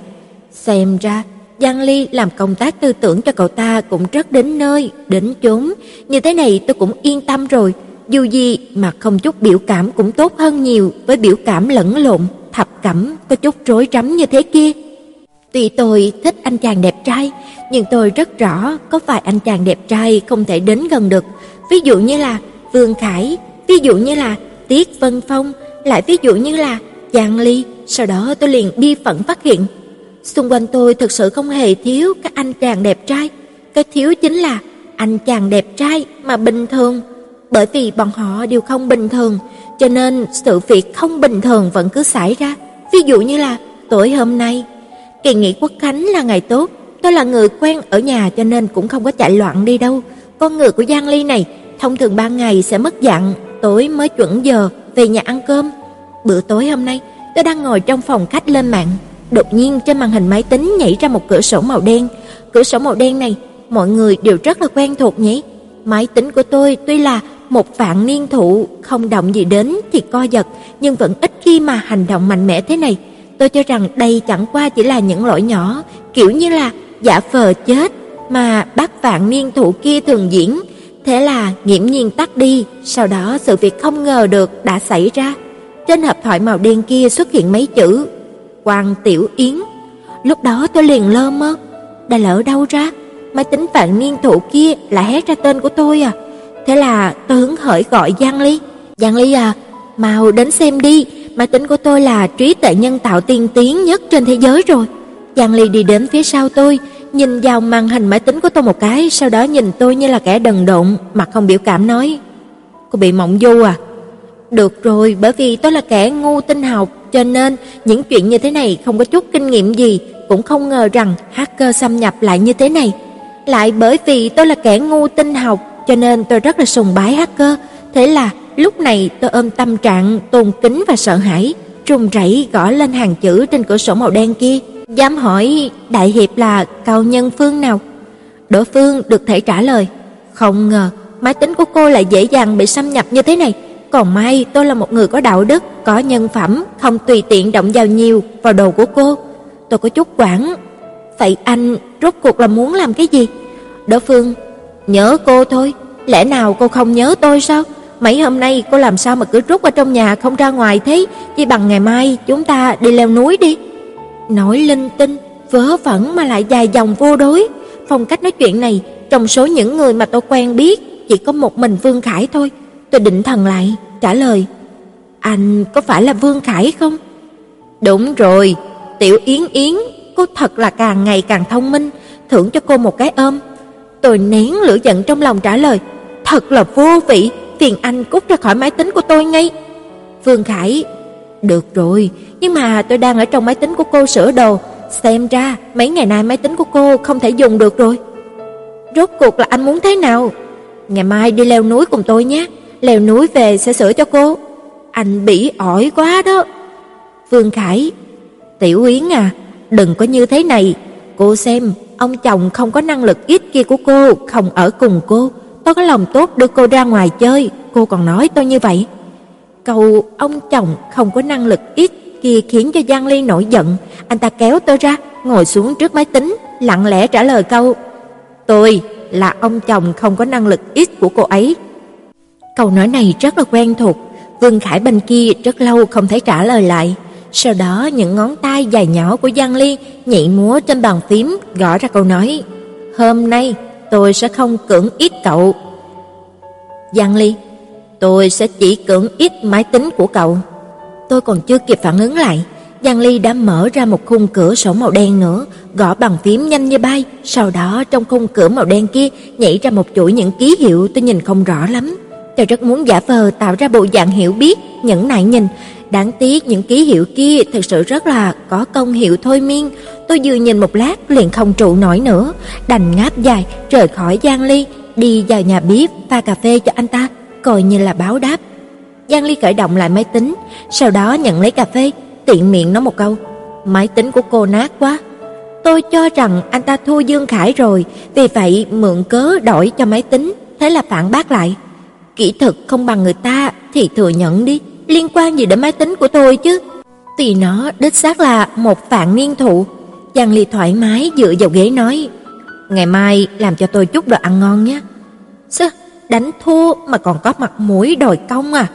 Speaker 1: xem ra Giang Ly làm công tác tư tưởng cho cậu ta cũng rất đến nơi, đến chốn, như thế này tôi cũng yên tâm rồi. Dù gì mà không chút biểu cảm cũng tốt hơn nhiều với biểu cảm lẫn lộn, thập cẩm có chút rối rắm như thế kia. Tuy tôi thích anh chàng đẹp trai, nhưng tôi rất rõ có vài anh chàng đẹp trai không thể đến gần được. Ví dụ như là Vương Khải, ví dụ như là Tiết Vân Phong, lại ví dụ như là Giang Ly. Sau đó tôi liền bi phẫn phát hiện, xung quanh tôi thực sự không hề thiếu các anh chàng đẹp trai. Cái thiếu chính là anh chàng đẹp trai mà bình thường. Bởi vì bọn họ đều không bình thường, cho nên sự việc không bình thường vẫn cứ xảy ra. Ví dụ như là tối hôm nay, kỳ nghỉ quốc khánh là ngày tốt, tôi là người quen ở nhà cho nên cũng không có chạy loạn đi đâu. Con người của Giang Ly này thông thường ban ngày sẽ mất dặn, tối mới chuẩn giờ về nhà ăn cơm. Bữa tối hôm nay, tôi đang ngồi trong phòng khách lên mạng, đột nhiên trên màn hình máy tính nhảy ra một cửa sổ màu đen. Cửa sổ màu đen này, mọi người đều rất là quen thuộc nhỉ? Máy tính của tôi tuy là một vạn niên thụ không động gì đến thì co giật, nhưng vẫn ít khi mà hành động mạnh mẽ thế này. Tôi cho rằng đây chẳng qua chỉ là những lỗi nhỏ, kiểu như là giả vờ chết mà bác vạn niên thụ kia thường diễn. Thế là nghiễm nhiên tắt đi, sau đó sự việc không ngờ được đã xảy ra. Trên hộp thoại màu đen kia xuất hiện mấy chữ Quan Tiểu Yến. Lúc đó tôi liền lơ mơ, đã lỡ đâu ra, máy tính vạn niên thụ kia là hét ra tên của tôi à. Thế là tôi hứng khởi gọi Giang Ly. Giang Ly à, mau đến xem đi, máy tính của tôi là trí tuệ nhân tạo tiên tiến nhất trên thế giới rồi. Giang Ly đi đến phía sau tôi, nhìn vào màn hình máy tính của tôi một cái, sau đó nhìn tôi như là kẻ đần độn, mặt không biểu cảm nói: "Cô bị mộng du à?" "Được rồi, bởi vì tôi là kẻ ngu tinh học, cho nên những chuyện như thế này không có chút kinh nghiệm gì, cũng không ngờ rằng hacker xâm nhập lại như thế này. Lại bởi vì tôi là kẻ ngu tinh học, cho nên tôi rất là sùng bái hacker, thế là lúc này tôi ôm tâm trạng tôn kính và sợ hãi, trùng rẩy gõ lên hàng chữ trên cửa sổ màu đen kia, dám hỏi đại hiệp là cao nhân phương nào. Đối phương được thể trả lời, không ngờ máy tính của cô lại dễ dàng bị xâm nhập như thế này, còn may tôi là một người có đạo đức, có nhân phẩm, không tùy tiện động vào nhiều vào đồ của cô. Tôi có chút quản. Vậy anh rốt cuộc là muốn làm cái gì? Đỗ phương, nhớ cô thôi, lẽ nào cô không nhớ tôi sao? Mấy hôm nay cô làm sao mà cứ rút ở trong nhà không ra ngoài thế? Chỉ bằng ngày mai chúng ta đi leo núi đi. Nói linh tinh, vớ vẩn mà lại dài dòng vô đối. Phong cách nói chuyện này, trong số những người mà tôi quen biết, chỉ có một mình Vương Khải thôi. Tôi định thần lại, trả lời. Anh có phải là Vương Khải không? Đúng rồi, Tiểu Yến Yến, cô thật là càng ngày càng thông minh, thưởng cho cô một cái ôm. Tôi nén lửa giận trong lòng trả lời, thật là vô vị, phiền anh cút ra khỏi máy tính của tôi ngay. Vương Khải, được rồi, nhưng mà tôi đang ở trong máy tính của cô sửa đồ, xem ra mấy ngày nay máy tính của cô không thể dùng được rồi. Rốt cuộc là anh muốn thế nào? Ngày mai đi leo núi cùng tôi nhé, leo núi về sẽ sửa cho cô. Anh bị ỏi quá đó. Vương Khải, Tiểu Yến à, đừng có như thế này, cô xem, ông chồng không có năng lực ít kia của cô không ở cùng cô, tôi có lòng tốt đưa cô ra ngoài chơi, cô còn nói tôi như vậy. Câu ông chồng không có năng lực ít kia khiến cho Giang Ly nổi giận, anh ta kéo tôi ra, ngồi xuống trước máy tính, lặng lẽ trả lời câu: "Tôi là ông chồng không có năng lực ít của cô ấy." Câu nói này rất là quen thuộc, Vương Khải bên kia rất lâu không thấy trả lời lại. Sau đó những ngón tay dài nhỏ của Giang Ly nhảy múa trên bàn phím gõ ra câu nói: "Hôm nay tôi sẽ không cưỡng ít cậu." Giang Ly, tôi sẽ chỉ cưỡng ít máy tính của cậu. Tôi còn chưa kịp phản ứng lại, Giang Ly đã mở ra một khung cửa sổ màu đen nữa, gõ bằng phím nhanh như bay, sau đó trong khung cửa màu đen kia nhảy ra một chuỗi những ký hiệu tôi nhìn không rõ lắm. Tôi rất muốn giả vờ tạo ra bộ dạng hiểu biết, nhẫn nại nhìn, đáng tiếc những ký hiệu kia thực sự rất là có công hiệu thôi miên. Tôi vừa nhìn một lát liền không trụ nổi nữa, đành ngáp dài rời khỏi Giang Ly, đi vào nhà bếp pha cà phê cho anh ta, coi như là báo đáp. Giang Ly khởi động lại máy tính, sau đó nhận lấy cà phê, tiện miệng nói một câu: "Máy tính của cô nát quá." Tôi cho rằng anh ta thua Dương Khải rồi, vì vậy mượn cớ đổi cho máy tính, thế là phản bác lại. Kỹ thuật không bằng người ta thì thừa nhận đi, liên quan gì đến máy tính của tôi chứ? Tuy nó đích xác là một phản niên thụ. Giang Ly thoải mái dựa vào ghế nói: "Ngày mai làm cho tôi chút đồ ăn ngon nhé." Sơ, đánh thua mà còn có mặt mũi đòi công à?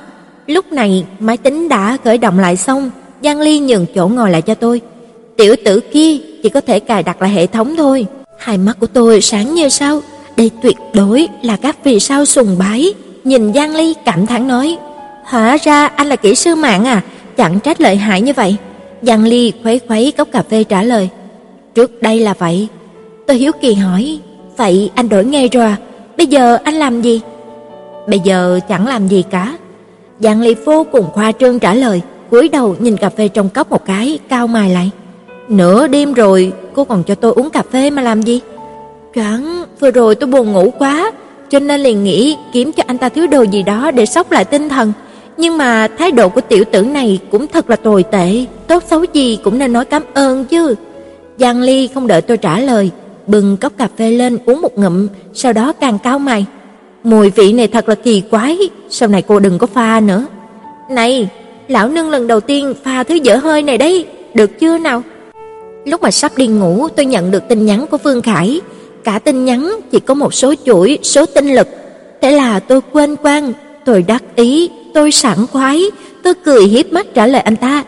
Speaker 1: Lúc này máy tính đã khởi động lại xong, Giang Ly nhường chỗ ngồi lại cho tôi. Tiểu tử kia chỉ có thể cài đặt lại hệ thống thôi. Hai mắt của tôi sáng như sao, đây tuyệt đối là các vì sao sùng bái. Nhìn Giang Ly cảm thán nói, hóa ra anh là kỹ sư mạng à, chẳng trách lợi hại như vậy. Giang Ly khuấy khuấy cốc cà phê trả lời, trước đây là vậy. Tôi hiếu kỳ hỏi, vậy anh đổi nghề rồi à? Bây giờ anh làm gì? Bây giờ chẳng làm gì cả. Giang Ly vô cùng khoa trương trả lời, cúi đầu nhìn cà phê trong cốc một cái, cao mày lại. Nửa đêm rồi, cô còn cho tôi uống cà phê mà làm gì? Chẳng vừa rồi tôi buồn ngủ quá, cho nên liền nghĩ kiếm cho anh ta thứ đồ gì đó để sốc lại tinh thần. Nhưng mà thái độ của tiểu tử này cũng thật là tồi tệ, tốt xấu gì cũng nên nói cảm ơn chứ. Giang Ly không đợi tôi trả lời, bưng cốc cà phê lên uống một ngụm, sau đó càng cao mày. Mùi vị này thật là kỳ quái, sau này cô đừng có pha nữa. Này, lão nương lần đầu tiên pha thứ dở hơi này đấy, được chưa nào? Lúc mà sắp đi ngủ, tôi nhận được tin nhắn của Phương Khải. Cả tin nhắn chỉ có một số chuỗi, số tinh lực. Thế là tôi quên quang, tôi đắc ý, tôi sảng khoái, tôi cười hiếp mắt trả lời anh ta.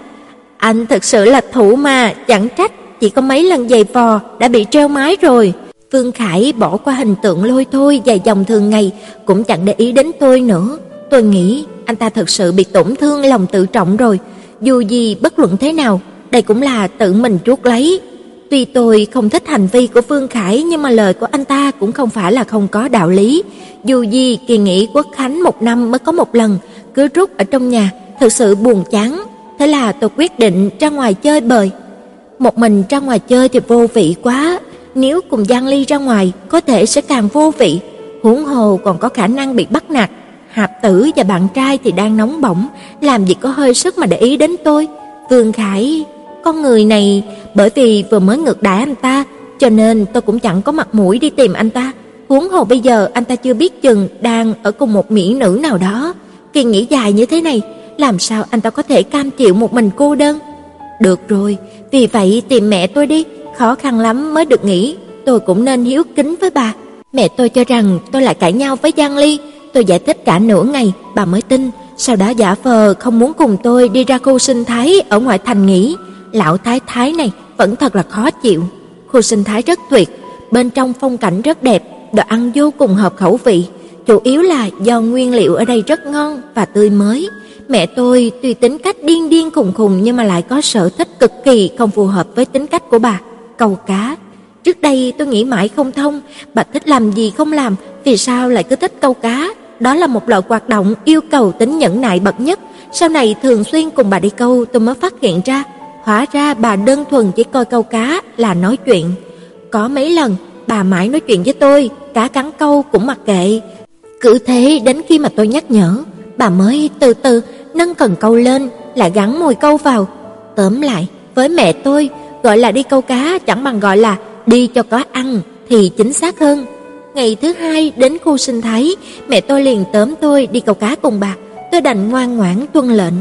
Speaker 1: Anh thật sự là thủ mà, chẳng trách chỉ có mấy lần giày vò đã bị treo mái rồi. phương Khải bỏ qua hình tượng lôi thôi dài dòng thường ngày, cũng chẳng để ý đến tôi nữa. Tôi nghĩ anh ta thật sự bị tổn thương lòng tự trọng rồi. Dù gì bất luận thế nào, đây cũng là tự mình chuốc lấy. Tuy tôi không thích hành vi của phương Khải nhưng mà lời của anh ta cũng không phải là không có đạo lý. Dù gì kỳ nghỉ quốc khánh một năm mới có một lần, cứ rút ở trong nhà, thật sự buồn chán. Thế là tôi quyết định ra ngoài chơi bời. Một mình ra ngoài chơi thì vô vị quá, nếu cùng Giang Ly ra ngoài có thể sẽ càng vô vị, huống hồ còn có khả năng bị bắt nạt. Hạp Tử và bạn trai thì đang nóng bỏng, làm gì có hơi sức mà để ý đến tôi. Vương Khải, con người này bởi vì vừa mới ngược đãi anh ta, cho nên tôi cũng chẳng có mặt mũi đi tìm anh ta. Huống hồ bây giờ anh ta chưa biết chừng đang ở cùng một mỹ nữ nào đó. Kỳ nghỉ dài như thế này, làm sao anh ta có thể cam chịu một mình cô đơn? Được rồi, vì vậy tìm mẹ tôi đi, khó khăn lắm mới được nghỉ, tôi cũng nên hiếu kính với bà. Mẹ tôi cho rằng tôi lại cãi nhau với Giang Ly, tôi giải thích cả nửa ngày, bà mới tin, sau đó giả vờ không muốn cùng tôi đi ra khu sinh thái ở ngoại thành nghỉ. Lão thái thái này vẫn thật là khó chịu. Khu sinh thái rất tuyệt, bên trong phong cảnh rất đẹp, đồ ăn vô cùng hợp khẩu vị, chủ yếu là do nguyên liệu ở đây rất ngon và tươi mới. Mẹ tôi tuy tính cách điên điên khùng khùng nhưng mà lại có sở thích cực kỳ không phù hợp với tính cách của bà, câu cá. Trước đây tôi nghĩ mãi không thông, bà thích làm gì không làm, vì sao lại cứ thích câu cá? Đó là một loại hoạt động yêu cầu tính nhẫn nại bậc nhất. Sau này thường xuyên cùng bà đi câu tôi mới phát hiện ra, hóa ra bà đơn thuần chỉ coi câu cá là nói chuyện. Có mấy lần bà mãi nói chuyện với tôi, cá cắn câu cũng mặc kệ. Cứ thế đến khi mà tôi nhắc nhở, bà mới từ từ nâng cần câu lên, lại gắn mồi câu vào. Tóm lại, với mẹ tôi, gọi là đi câu cá chẳng bằng gọi là đi cho có ăn thì chính xác hơn. Ngày thứ hai đến khu sinh thái, mẹ tôi liền tóm tôi đi câu cá cùng bà. Tôi đành ngoan ngoãn tuân lệnh.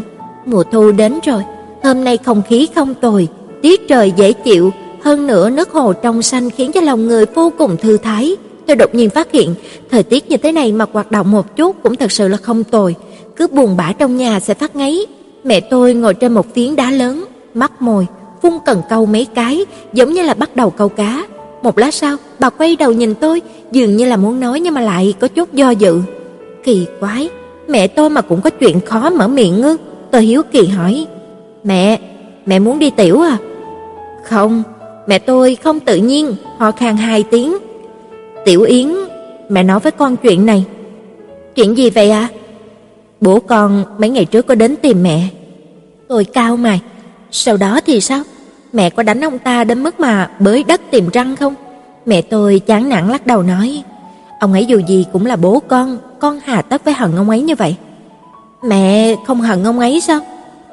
Speaker 1: Mùa thu đến rồi, hôm nay không khí không tồi, tiết trời dễ chịu, hơn nữa nước hồ trong xanh khiến cho lòng người vô cùng thư thái. Tôi đột nhiên phát hiện, thời tiết như thế này mà hoạt động một chút cũng thật sự là không tồi cứ buồn bã trong nhà sẽ phát ngấy. Mẹ tôi ngồi trên một phiến đá lớn, mắt mồi, phun cần câu mấy cái, giống như là bắt đầu câu cá. Một lát sau, bà quay đầu nhìn tôi, dường như là muốn nói nhưng mà lại có chút do dự. Kỳ quái, mẹ tôi mà cũng có chuyện khó mở miệng ngư. Tôi hiếu kỳ hỏi, "Mẹ, mẹ muốn đi tiểu à?" "Không." Mẹ tôi không tự nhiên, ho khan hai tiếng. "Tiểu Yến, mẹ nói với con chuyện này." "Chuyện gì vậy ạ?" À? Bố con mấy ngày trước có đến tìm mẹ. Tôi cao mày, sau đó thì sao? Mẹ có đánh ông ta đến mức mà bới đất tìm răng không? Mẹ tôi chán nản lắc đầu nói, ông ấy dù gì cũng là bố con, con hà tất phải hận ông ấy như vậy. Mẹ không hận ông ấy sao?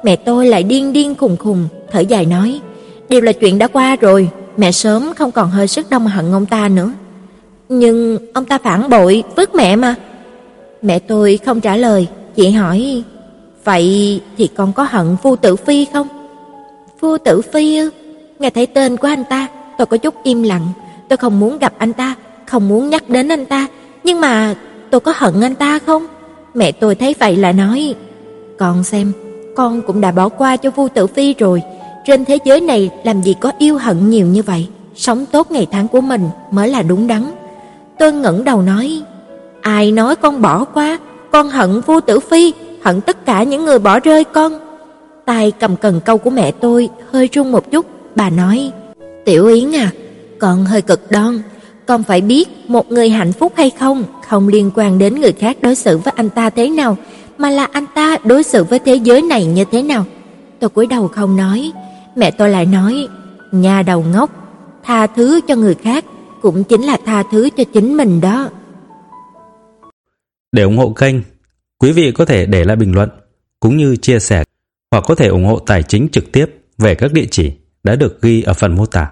Speaker 1: Mẹ tôi lại điên điên khùng khùng, thở dài nói, đều là chuyện đã qua rồi, mẹ sớm không còn hơi sức đâu mà hận ông ta nữa. Nhưng ông ta phản bội, vứt mẹ mà. Mẹ tôi không trả lời, Chị hỏi, vậy thì con có hận Phu Tử Phi không? Phu Tử Phi ư? Nghe thấy tên của anh ta, tôi có chút im lặng. Tôi không muốn gặp anh ta, không muốn nhắc đến anh ta. Nhưng mà tôi có hận anh ta không? Mẹ tôi thấy vậy là nói, con xem, con cũng đã bỏ qua cho Vu Tử Phi rồi. Trên thế giới này làm gì có yêu hận nhiều như vậy. Sống tốt ngày tháng của mình mới là đúng đắn. Tôi ngẩng đầu nói, ai nói con bỏ qua, con hận Vu Tử Phi, hận tất cả những người bỏ rơi con. Tay cầm cần câu của mẹ tôi hơi run một chút, bà nói: "Tiểu Yến à, con hơi cực đoan, con phải biết một người hạnh phúc hay không không liên quan đến người khác đối xử với anh ta thế nào, mà là anh ta đối xử với thế giới này như thế nào." Tôi cúi đầu không nói, mẹ tôi lại nói: "Nhà đầu ngốc, tha thứ cho người khác cũng chính là tha thứ cho chính mình đó."
Speaker 2: Để ủng hộ kênh, quý vị có thể để lại bình luận cũng như chia sẻ hoặc có thể ủng hộ tài chính trực tiếp về các địa chỉ đã được ghi ở phần mô tả.